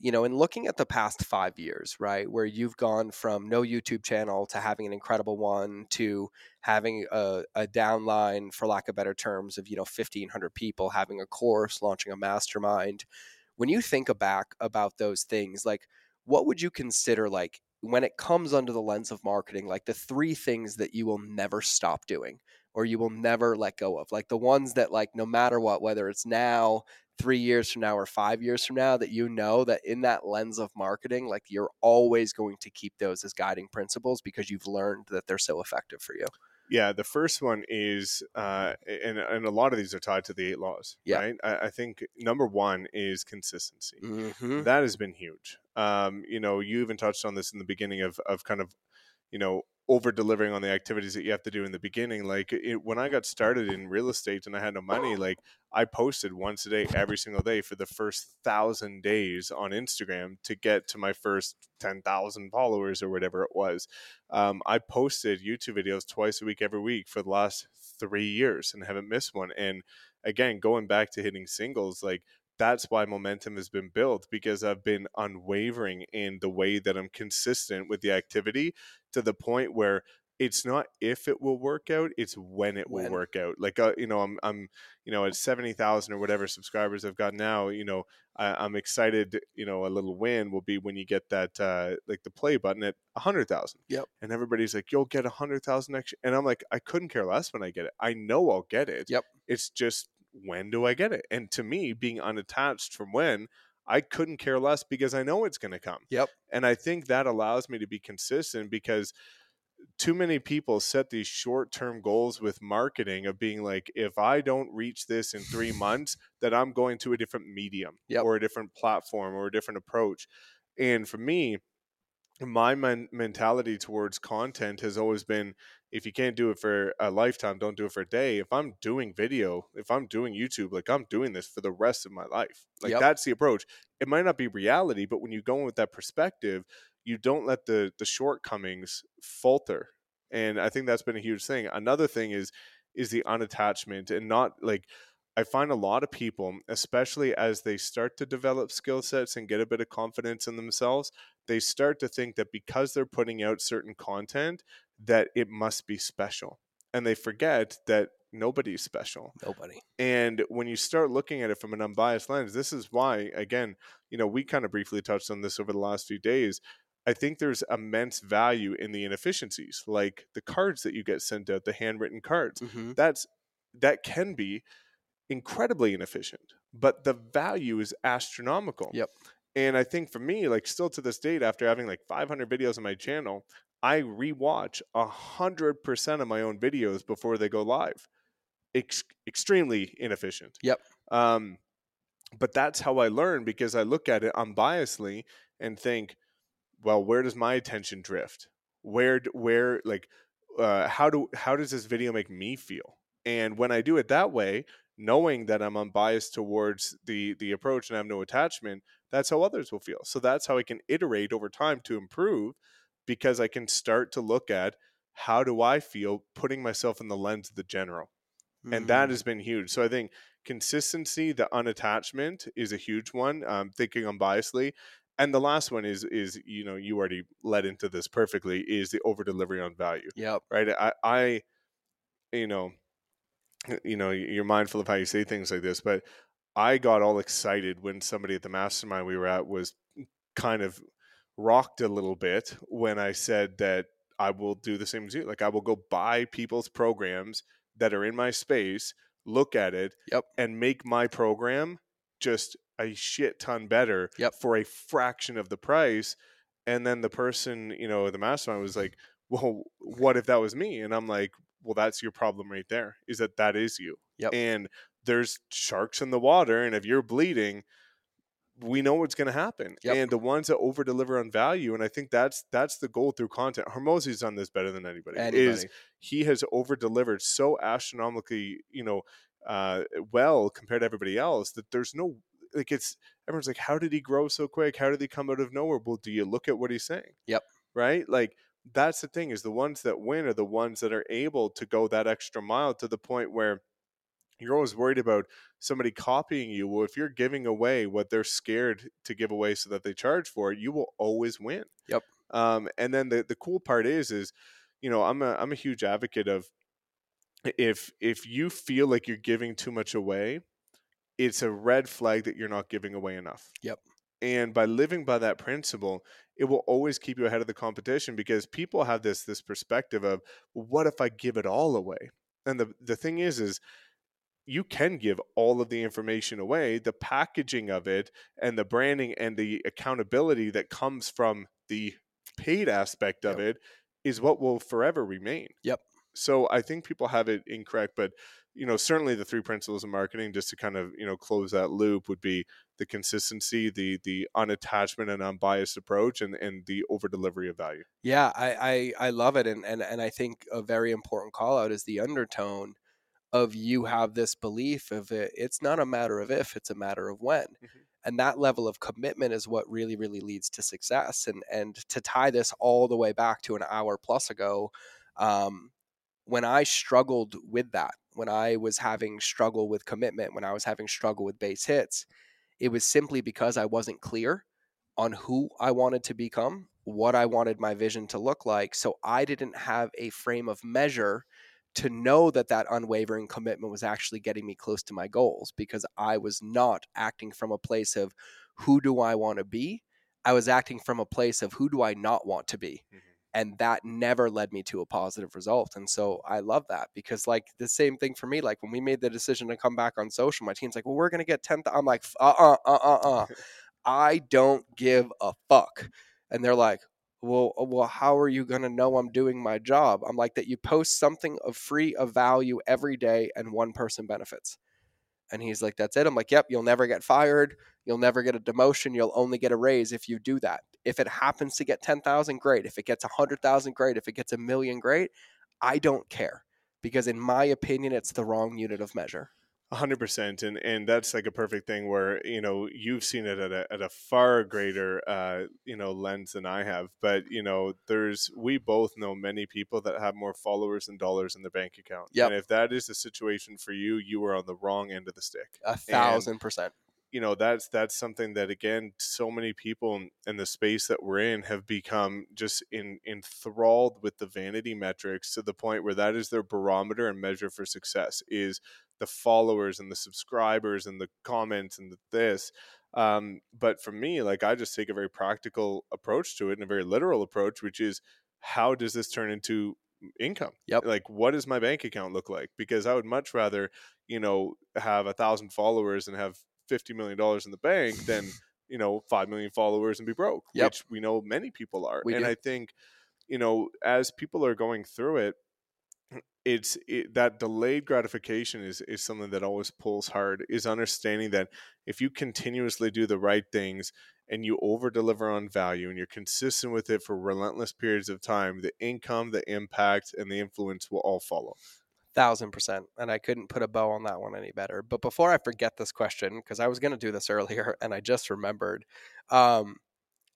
you know, in looking at the past five years, right, where you've gone from no YouTube channel to having an incredible one to having a, a downline, for lack of better terms, of you know 1,500 people, having a course, launching a mastermind. When you think back about those things, like what would you consider like when it comes under the lens of marketing, like the three things that you will never stop doing or you will never let go of, like the ones that, like, no matter what, whether it's now, three years from now, or five years from now, that you know that in that lens of marketing, like you're always going to keep those as guiding principles because you've learned that they're so effective for you. Yeah, the first one is, uh, and and a lot of these are tied to the eight laws. Yeah. right. I, I think number one is consistency. Mm-hmm. That has been huge. Um, you know, you even touched on this in the beginning of of kind of, you know, over delivering on the activities that you have to do in the beginning. Like it, when I got started in real estate and I had no money, like I posted once a day, every single day for the first thousand days on Instagram to get to my first 10,000 followers or whatever it was. Um, I posted YouTube videos twice a week, every week for the last three years and haven't missed one. And again, going back to hitting singles, like that's why momentum has been built because I've been unwavering in the way that I'm consistent with the activity to the point where it's not if it will work out, it's when it will When. work out. Like uh, you know, I'm I'm you know at seventy thousand or whatever subscribers I've got now. You know, I, I'm excited. You know, a little win will be when you get that uh, like the play button at a hundred thousand. Yep. And everybody's like, "You'll get a hundred thousand next," year. and I'm like, I couldn't care less when I get it. I know I'll get it. Yep. It's just when do I get it? And to me, being unattached from when, I couldn't care less because I know it's going to come. Yep. And I think that allows me to be consistent because too many people set these short term goals with marketing of being like, if I don't reach this in three months, that I'm going to a different medium Yep. or a different platform or a different approach. And for me, my men- mentality towards content has always been if you can't do it for a lifetime don't do it for a day. If i'm doing video if i'm doing youtube like i'm doing this for the rest of my life. Like Yep. that's the approach. It might not be reality but when you go in with that perspective you don't let the the shortcomings falter. And i think that's been a huge thing. Another thing is is the unattachment and not like I find a lot of people, especially as they start to develop skill sets and get a bit of confidence in themselves, they start to think that because they're putting out certain content, that it must be special. And they forget that nobody's special. Nobody. And when you start looking at it from an unbiased lens, this is why, again, you know, we kind of briefly touched on this over the last few days. I think there's immense value in the inefficiencies, like the cards that you get sent out, the handwritten cards. Mm-hmm. That's that can be incredibly inefficient, but the value is astronomical. Yep. And I think for me, like still to this date, after having like 500 videos on my channel, I rewatch a hundred percent of my own videos before they go live. Ex- extremely inefficient. Yep. Um, but that's how I learn because I look at it unbiasedly and think, well, where does my attention drift? Where, where, like, uh, how do how does this video make me feel? And when I do it that way, knowing that I'm unbiased towards the the approach and I have no attachment, that's how others will feel. So that's how I can iterate over time to improve because I can start to look at how do I feel putting myself in the lens of the general and that Mm. has been huge. So I think consistency, the unattachment, is a huge one. Um, thinking unbiasedly, and the last one is is you know you already led into this perfectly is the over delivery on value, Yep. right? I, I, you know, you know, you're mindful of how you say things like this, but I got all excited when somebody at the mastermind we were at was kind of rocked a little bit when I said that I will do the same as you. Like I will go buy people's programs that are in my space, look at it, Yep. and make my program just a shit ton better Yep. for a fraction of the price. And then the person, you know, the mastermind was like, "Well, what if that was me?" And I'm like, "Well, that's your problem right there. Is that that is you." Yep. And there's sharks in the water, and if you're bleeding, we know what's going to happen. Yep. And the ones that over deliver on value, and I think that's that's the goal through content. Hormozi's done this better than anybody. Is he has over delivered so astronomically, you know, uh, well compared to everybody else that there's no like it's everyone's like, how did he grow so quick? How did he come out of nowhere? Well, do you look at what he's saying? Yep. Right? Like that's the thing is the ones that win are the ones that are able to go that extra mile to the point where you're always worried about somebody copying you. Well, if you're giving away what they're scared to give away so that they charge for it, you will always win. Yep. Um, and then the, the cool part is, is, you know, I'm a, I'm a huge advocate of if, if you feel like you're giving too much away, it's a red flag that you're not giving away enough. Yep. And by living by that principle, it will always keep you ahead of the competition because people have this this perspective of what if I give it all away? And the the thing is is you can give all of the information away. The packaging of it and the branding and the accountability that comes from the paid aspect of Yep. it is what will forever remain. Yep. So I think people have it incorrect, but you know, certainly the three principles of marketing, just to kind of you know close that loop, would be the consistency, the the unattachment and unbiased approach, and and the over delivery of value. Yeah, I, I, I love it. And, and, and I think a very important call out is the undertone of you have this belief of it. It's not a matter of if, it's a matter of when. Mhm. And that level of commitment is what really, really leads to success. And, and to tie this all the way back to an hour plus ago, um, when I struggled with that, when I was having struggle with commitment, when I was having struggle with base hits, it was simply because I wasn't clear on who I wanted to become, what I wanted my vision to look like. So I didn't have a frame of measure to know that that unwavering commitment was actually getting me close to my goals because I was not acting from a place of who do I want to be? I was acting from a place of who do I not want to be? Mm-hmm. And that never led me to a positive result and so i love that because like the same thing for me like when we made the decision to come back on social my team's like well we're gonna get 10 i'm like uh-uh uh-uh uh <laughs> i don't give a fuck and they're like well uh, well how are you gonna know i'm doing my job? I'm like that you post something of free of value every day and one person benefits and he's like that's it. I'm like yep you'll never get fired. You'll never get a demotion. You'll only get a raise if you do that. If it happens to get 10,000 great. If it gets 100,000 great. If it gets a million great. I don't care because in my opinion it's the wrong unit of measure. A hundred percent, and and that's like a perfect thing where you know you've seen it at a at a far greater uh, you know lens than I have. But you know, there's we both know many people that have more followers than dollars in their bank account. Yep. And if that is the situation for you, you are on the wrong end of the stick. A thousand percent. You know that's that's something that again so many people in, in the space that we're in have become just in enthralled with the vanity metrics to the point where that is their barometer and measure for success is the followers and the subscribers and the comments and the this. Um, but for me like i just take a very practical approach to it and a very literal approach which is how does this turn into income? Yep. like what does my bank account look like? Because i would much rather you know have a thousand followers and have 50 million dollars in the bank than you know 5 million followers and be broke Yep. which we know many people are We and do. i think you know as people are going through it it's it, that delayed gratification is is something that always pulls hard is understanding that if you continuously do the right things and you over deliver on value and you're consistent with it for relentless periods of time the income the impact and the influence will all follow Thousand percent. And I couldn't put a bow on that one any better. But before I forget this question, because I was going to do this <laughs> earlier and I just remembered, um,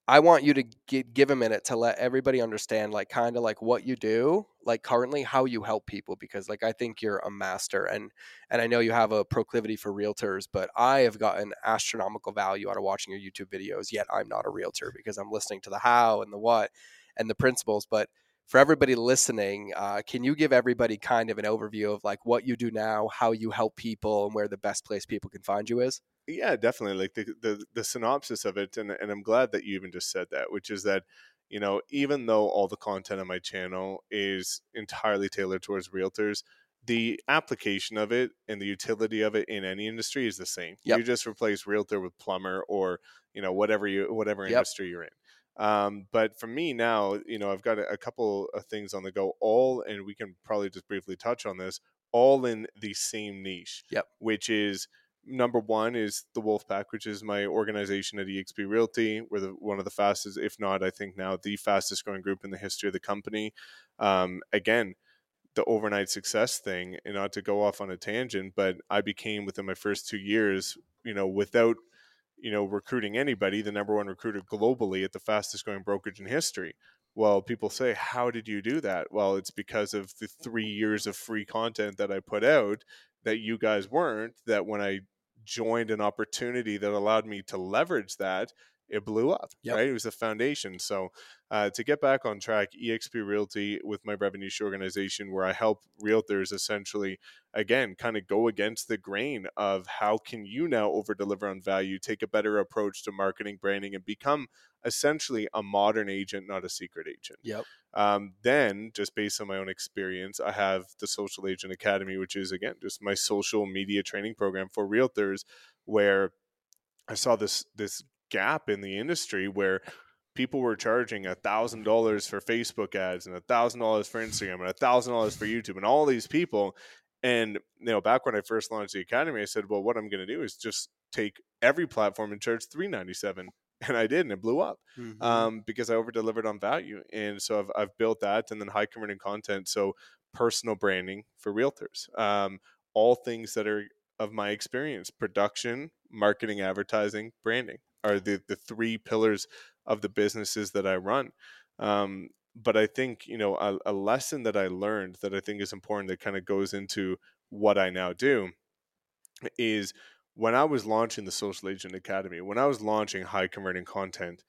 I want you to gi- give a minute to let everybody understand, like, kind of like what you do, like currently how you help people, because like I think you're a master, and and I know you have a proclivity for realtors, but I have gotten astronomical value out of watching your YouTube videos. Yet I'm not a realtor because I'm listening to the how and the what and the principles, but for everybody listening, uh, can you give everybody kind of an overview of like what you do now, how you help people, and where the best place people can find you is? yeah definitely like the, the the synopsis of it and and i'm glad that you even just said that which is that you know even though all the content on my channel is entirely tailored towards realtors the application of it and the utility of it in any industry is the same Yep. you just replace realtor with plumber or you know whatever you whatever Yep. industry you're in um, but for me now you know i've got a, a couple of things on the go all and we can probably just briefly touch on this all in the same niche Yep. which is number one is the Wolfpack, which is my organization at EXP Realty. We're the, one of the fastest, if not, I think now the fastest growing group in the history of the company. Um, again, the overnight success thing, and not to go off on a tangent, but I became within my first two years, you know, without, you know, recruiting anybody, the number one recruiter globally at the fastest growing brokerage in history. well, people say, How did you do that? Well, it's because of the three years of free content that I put out that you guys weren't. That when I joined an opportunity that allowed me to leverage that, it blew up. Yep. Right. It was the foundation. So uh, to get back on track, EXP Realty with my revenue share organization, where I help realtors essentially, again, kind of go against the grain of how can you now over deliver on value, take a better approach to marketing, branding, and become essentially a modern agent, not a secret agent. Yep. Um, then, just based on my own experience, I have the Social Agent Academy, which is again just my social media training program for realtors, where I saw this this gap in the industry where people were charging a thousand dollars for Facebook ads and a thousand dollars for Instagram and a thousand dollars for YouTube and all these people. And you know, back when I first launched the academy, I said, "Well, what I'm going to do is just take every platform and charge three ninety seven <laughs> and I did, and it blew up Mhm. um, because I over delivered on value. And so I've, I've built that and then high converting content. So personal branding for realtors, um, all things that are of my experience production, marketing, advertising, branding are the, the three pillars of the businesses that I run. Um, but I think, you know, a, a lesson that I learned that I think is important that kind of goes into what I now do is when I was launching the Social Agent Academy, when I was launching high converting content,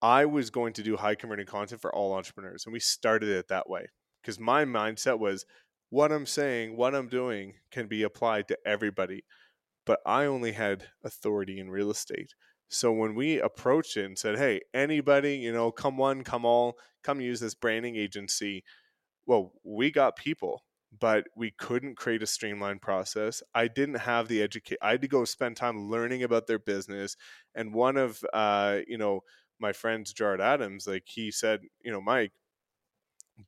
I was going to do high converting content for all entrepreneurs. And we started it that way because my mindset was what I'm saying, what I'm doing can be applied to everybody. But I only had authority in real estate. So when we approached it and said, hey, anybody, you know, come one, come all, come use this branding agency, well, we got people but we couldn't create a streamlined process. I didn't have the educate. I had to go spend time learning about their business. And one of, uh, you know, my friends, Jared Adams, like he said, you know, Mike,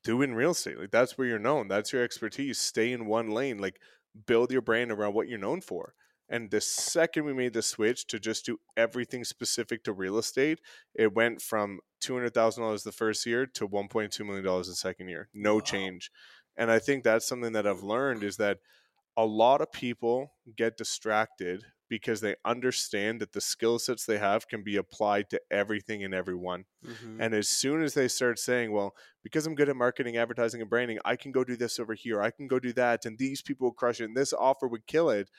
do in real estate. Like that's where you're known. That's your expertise. Stay in one lane. Like build your brand around what you're known for. And the second we made the switch to just do everything specific to real estate, it went from two hundred thousand dollars the first year to one point two million dollars the second year. No Wow. change. And I think that's something that I've learned is that a lot of people get distracted because they understand that the skill sets they have can be applied to everything and everyone. Mhm. And as soon as they start saying, well, because I'm good at marketing, advertising, and branding, I can go do this over here, I can go do that, and these people will crush it, and this offer would kill it.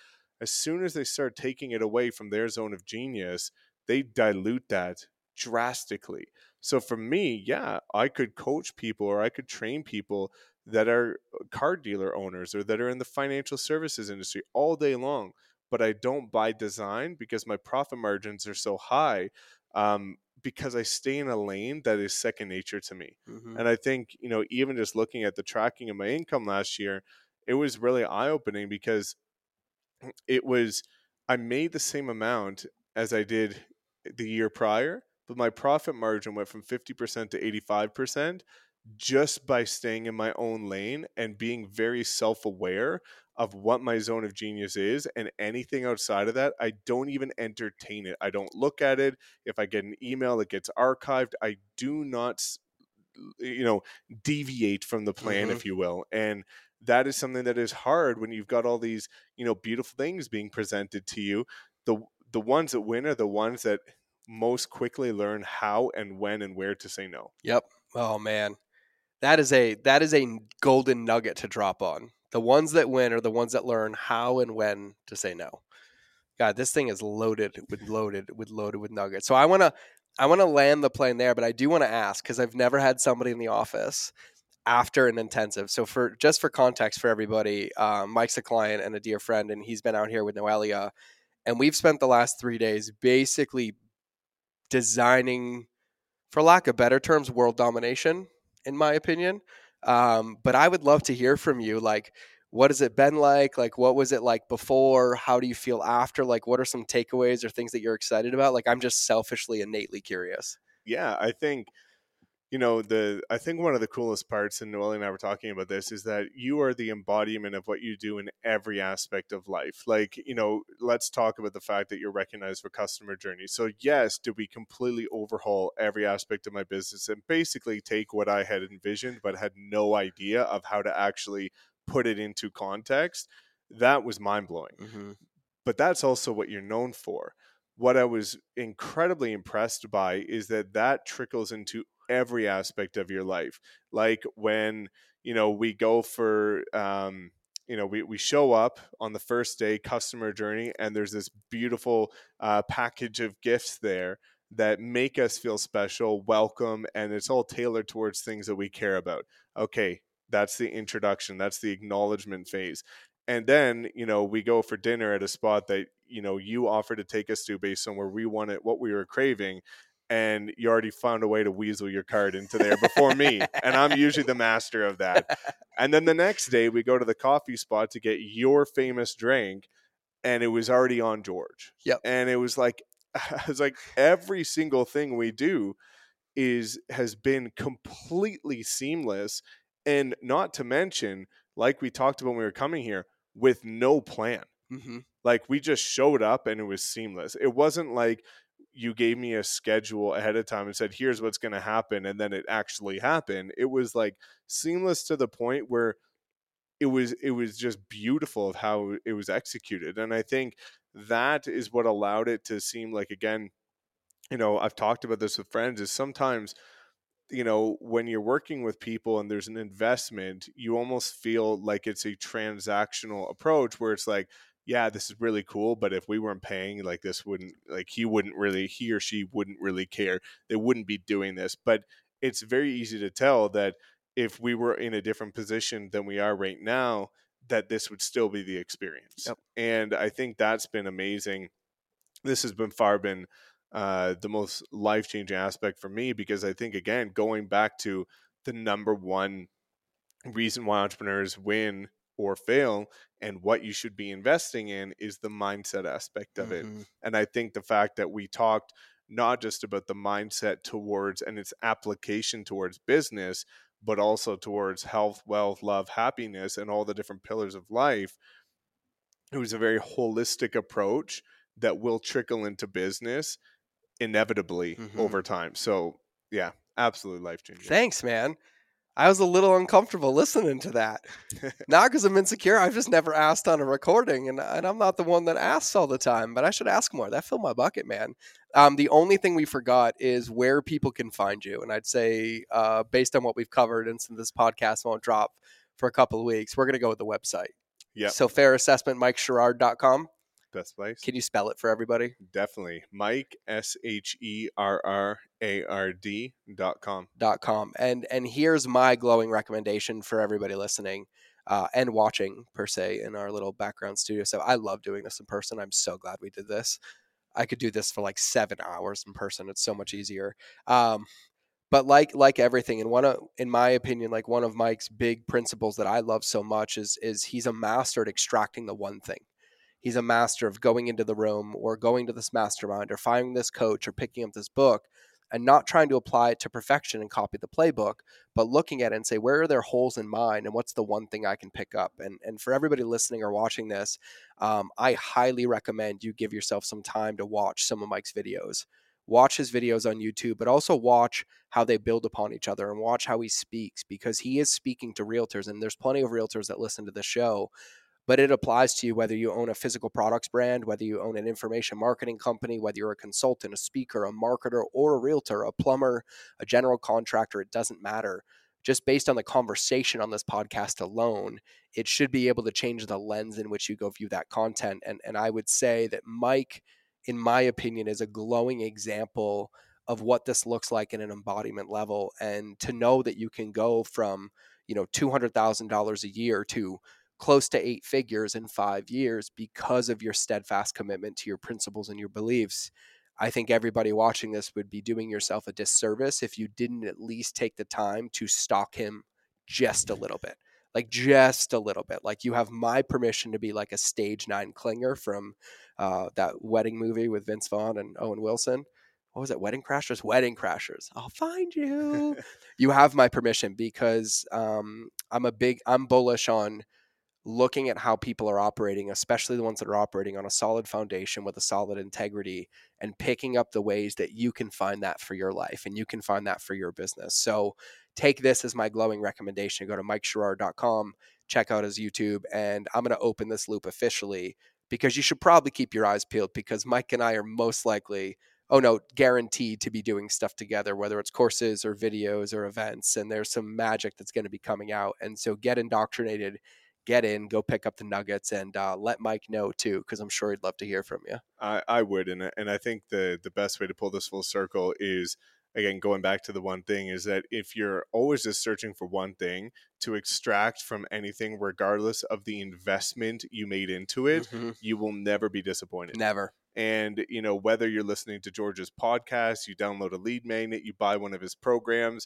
As soon as they start taking it away from their zone of genius, they dilute that drastically. So for me, yeah, I could coach people or I could train people that are car dealer owners or that are in the financial services industry all day long. But I don't by design because my profit margins are so high um, because I stay in a lane that is second nature to me. Mhm. And I think, you know, even just looking at the tracking of my income last year, it was really eye opening because it was, I made the same amount as I did the year prior, but my profit margin went from 50% to 85% just by staying in my own lane and being very self aware of what my zone of genius is. And anything outside of that, I don't even entertain it. I don't look at it. If I get an email, it gets archived. I do not, you know, deviate from the plan, mm-hmm. if you will. And that is something that is hard when you've got all these, you know, beautiful things being presented to you. The the ones that win are the ones that most quickly learn how and when and where to say no. Yep. Oh man, that is a that is a golden nugget to drop on. The ones that win are the ones that learn how and when to say no. God, this thing is loaded with loaded with loaded with nuggets. So I want to I want to land the plane there, but I do want to ask because I've never had somebody in the office after an intensive. So for just for context for everybody, um, Mike's a client and a dear friend, and he's been out here with Noelia, and we've spent the last three days basically designing, for lack of better terms, world domination. In my opinion, um, but I would love to hear from you. Like, what has it been like? Like, what was it like before? How do you feel after? Like, what are some takeaways or things that you're excited about? Like, I'm just selfishly, innately curious. yeah, I think you know the I think one of the coolest parts, and Noelle and I were talking about this, is that you are the embodiment of what you do in every aspect of life. Like you know, let's talk about the fact that you're recognized for customer journey. So yes, did we completely overhaul every aspect of my business and basically take what I had envisioned but had no idea of how to actually put it into context? That was mind blowing Mm-hmm. but that's also what you're known for. what I was incredibly impressed by is that that trickles into every aspect of your life. Like when, you know, we go for, um, you know, we, we show up on the first day customer journey and there's this beautiful uh, package of gifts there that make us feel special, welcome, and it's all tailored towards things that we care about. Okay, that's the introduction, that's the acknowledgement phase. And then, you know, we go for dinner at a spot that, you know, you offer to take us to based on where we wanted what we were craving. And you already found a way to weasel your card into there before me. And I'm usually the master of that. And then the next day, we go to the coffee spot to get your famous drink. And it was already on George. Yep. And it was like, <laughs> it's like every single thing we do is has been completely seamless and not to mention like we talked about when we were coming here with no plan Mm-hmm. like we just showed up and it was seamless it wasn't like you gave me a schedule ahead of time and said here's what's going to happen and then it actually happened it was like seamless to the point where it was it was just beautiful of how it was executed and i think that is what allowed it to seem like again you know i've talked about this with friends is sometimes you know when you're working with people and there's an investment you almost feel like it's a transactional approach where it's like yeah this is really cool but if we weren't paying like this wouldn't like he wouldn't really he or she wouldn't really care. They wouldn't be doing this but it's very easy to tell that if we were in a different position than we are right now that this would still be the experience. Yep. and i think that's been amazing. This has been far been uh, the most life changing aspect for me because I think again going back to the number one reason why entrepreneurs win or fail and what you should be investing in is the mindset aspect of it. Mhm. And I think the fact that we talked not just about the mindset towards and its application towards business, but also towards health, wealth, love, happiness, and all the different pillars of life. It was a very holistic approach that will trickle into business inevitably Mhm. over time. So, yeah, absolutely life changing. Thanks, man. I was a little uncomfortable listening to that. <laughs> not because I'm insecure. I've just never asked on a recording, and, and I'm not the one that asks all the time. But I should ask more. That filled my bucket, man. Um, the only thing we forgot is where people can find you. And I'd say, uh, based on what we've covered, and since this podcast won't drop for a couple of weeks, we're going to go with the website. Yep. So fair assessment. Best place. Can you spell it for everybody? Definitely. Mike S H E R R A R D dot com. dot com and and here's my glowing recommendation for everybody listening uh, and watching per se in our little background studio so i love doing this in person i'm so glad we did this i could do this for like seven hours in person it's so much easier um, but like like everything and one of in my opinion like one of mike's big principles that i love so much is is he's a master at extracting the one thing he's a master of going into the room or going to this mastermind or finding this coach or picking up this book and not trying to apply it to perfection and copy the playbook, but looking at it and say, where are there holes in mine and what's the one thing I can pick up? And, and for everybody listening or watching this, um, I highly recommend you give yourself some time to watch some of Mike's videos. Watch his videos on YouTube, but also watch how they build upon each other and watch how he speaks because he is speaking to realtors. And there's plenty of realtors that listen to the show but it applies to you whether you own a physical products brand, whether you own an information marketing company, whether you're a consultant, a speaker, a marketer, or a realtor, a plumber, a general contractor, it doesn't matter. Just based on the conversation on this podcast alone, it should be able to change the lens in which you go view that content. And, and I would say that Mike, in my opinion, is a glowing example of what this looks like in an embodiment level. And to know that you can go from, you know, $200,000 a year to close to eight figures in five years because of your steadfast commitment to your principles and your beliefs. I think everybody watching this would be doing yourself a disservice if you didn't at least take the time to stalk him just a little bit. Like just a little bit. Like you have my permission to be like a stage nine clinger from uh, that wedding movie with Vince Vaughn and Owen Wilson. What was it? Wedding Crashers? Wedding Crashers. I'll find you. <laughs> you have my permission because um, I'm a big, I'm bullish on looking at how people are operating, especially the ones that are operating on a solid foundation with a solid integrity, and picking up the ways that you can find that for your life and you can find that for your business. So take this as my glowing recommendation. Go to mikesherrard.com, check out his YouTube, and I'm going to open this loop officially because you should probably keep your eyes peeled because Mike and I are most likely, oh no, guaranteed to be doing stuff together, whether it's courses or videos or events. And there's some magic that's going to be coming out. And so get indoctrinated, get in, go pick up the nuggets, and uh, let Mike know too, because I'm sure he'd love to hear from you. I, I would, and and I think the the best way to pull this full circle is again going back to the one thing is that if you're always just searching for one thing to extract from anything regardless of the investment you made into it Mm-hmm. you will never be disappointed Never. and you know whether you're listening to george's podcast you download a lead magnet you buy one of his programs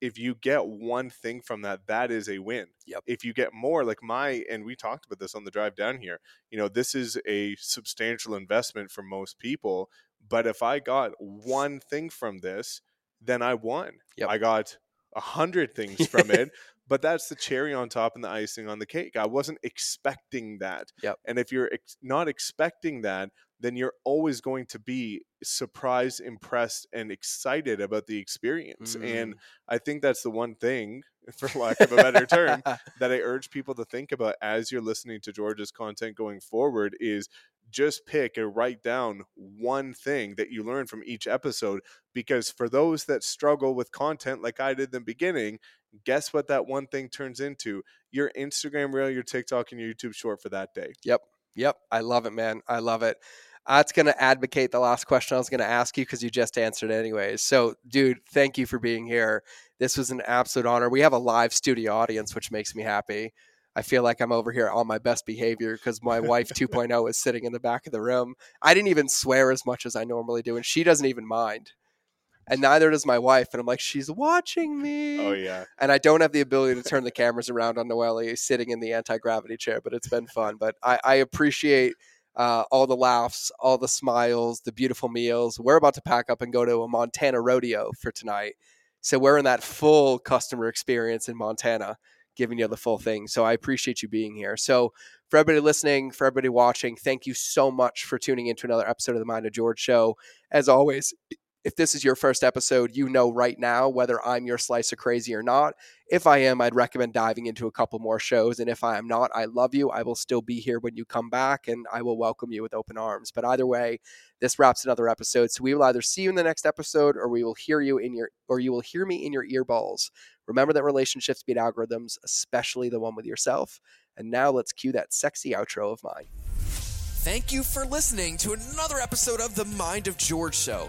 if you get one thing from that that is a win Yep. if you get more like my and we talked about this on the drive down here you know this is a substantial investment for most people but if i got one thing from this then i won Yep. i got a hundred things <laughs> from it but that's the cherry on top and the icing on the cake i wasn't expecting that Yep. and if you're ex- not expecting that then you're always going to be surprised impressed and excited about the experience and Mm. i think that's the one thing <laughs> for lack of a better term <laughs> that I urge people to think about as you're listening to George's content going forward is just pick and write down one thing that you learn from each episode. Because for those that struggle with content like I did in the beginning, guess what that one thing turns into? Your Instagram reel, your TikTok, and your YouTube short for that day. Yep. Yep, I love it, man. I love it. That's going to advocate the last question I was going to ask you because you just answered it anyways. So, dude, thank you for being here. This was an absolute honor. We have a live studio audience, which makes me happy. I feel like I'm over here on my best behavior because my wife 2.0 is sitting in the back of the room. I didn't even swear as much as I normally do, and she doesn't even mind. And neither does my wife. And I'm like, she's watching me Oh, yeah. and I don't have the ability to turn the cameras around on Noelle sitting in the anti gravity chair, but it's been fun. But I, I appreciate uh, all the laughs, all the smiles, the beautiful meals. We're about to pack up and go to a Montana rodeo for tonight. So we're in that full customer experience in Montana, giving you the full thing. So I appreciate you being here. So for everybody listening, for everybody watching, thank you so much for tuning into another episode of the Mind of George show. As always, if this is your first episode, you know right now whether I'm your slice of crazy or not. If I am, I'd recommend diving into a couple more shows. And if I am not, I love you. I will still be here when you come back and I will welcome you with open arms. But either way, this wraps another episode. So we will either see you in the next episode or we will hear you in your or you will hear me in your earballs. Remember that relationships beat algorithms, especially the one with yourself. And now let's cue that sexy outro of mine. Thank you for listening to another episode of the Mind of George Show.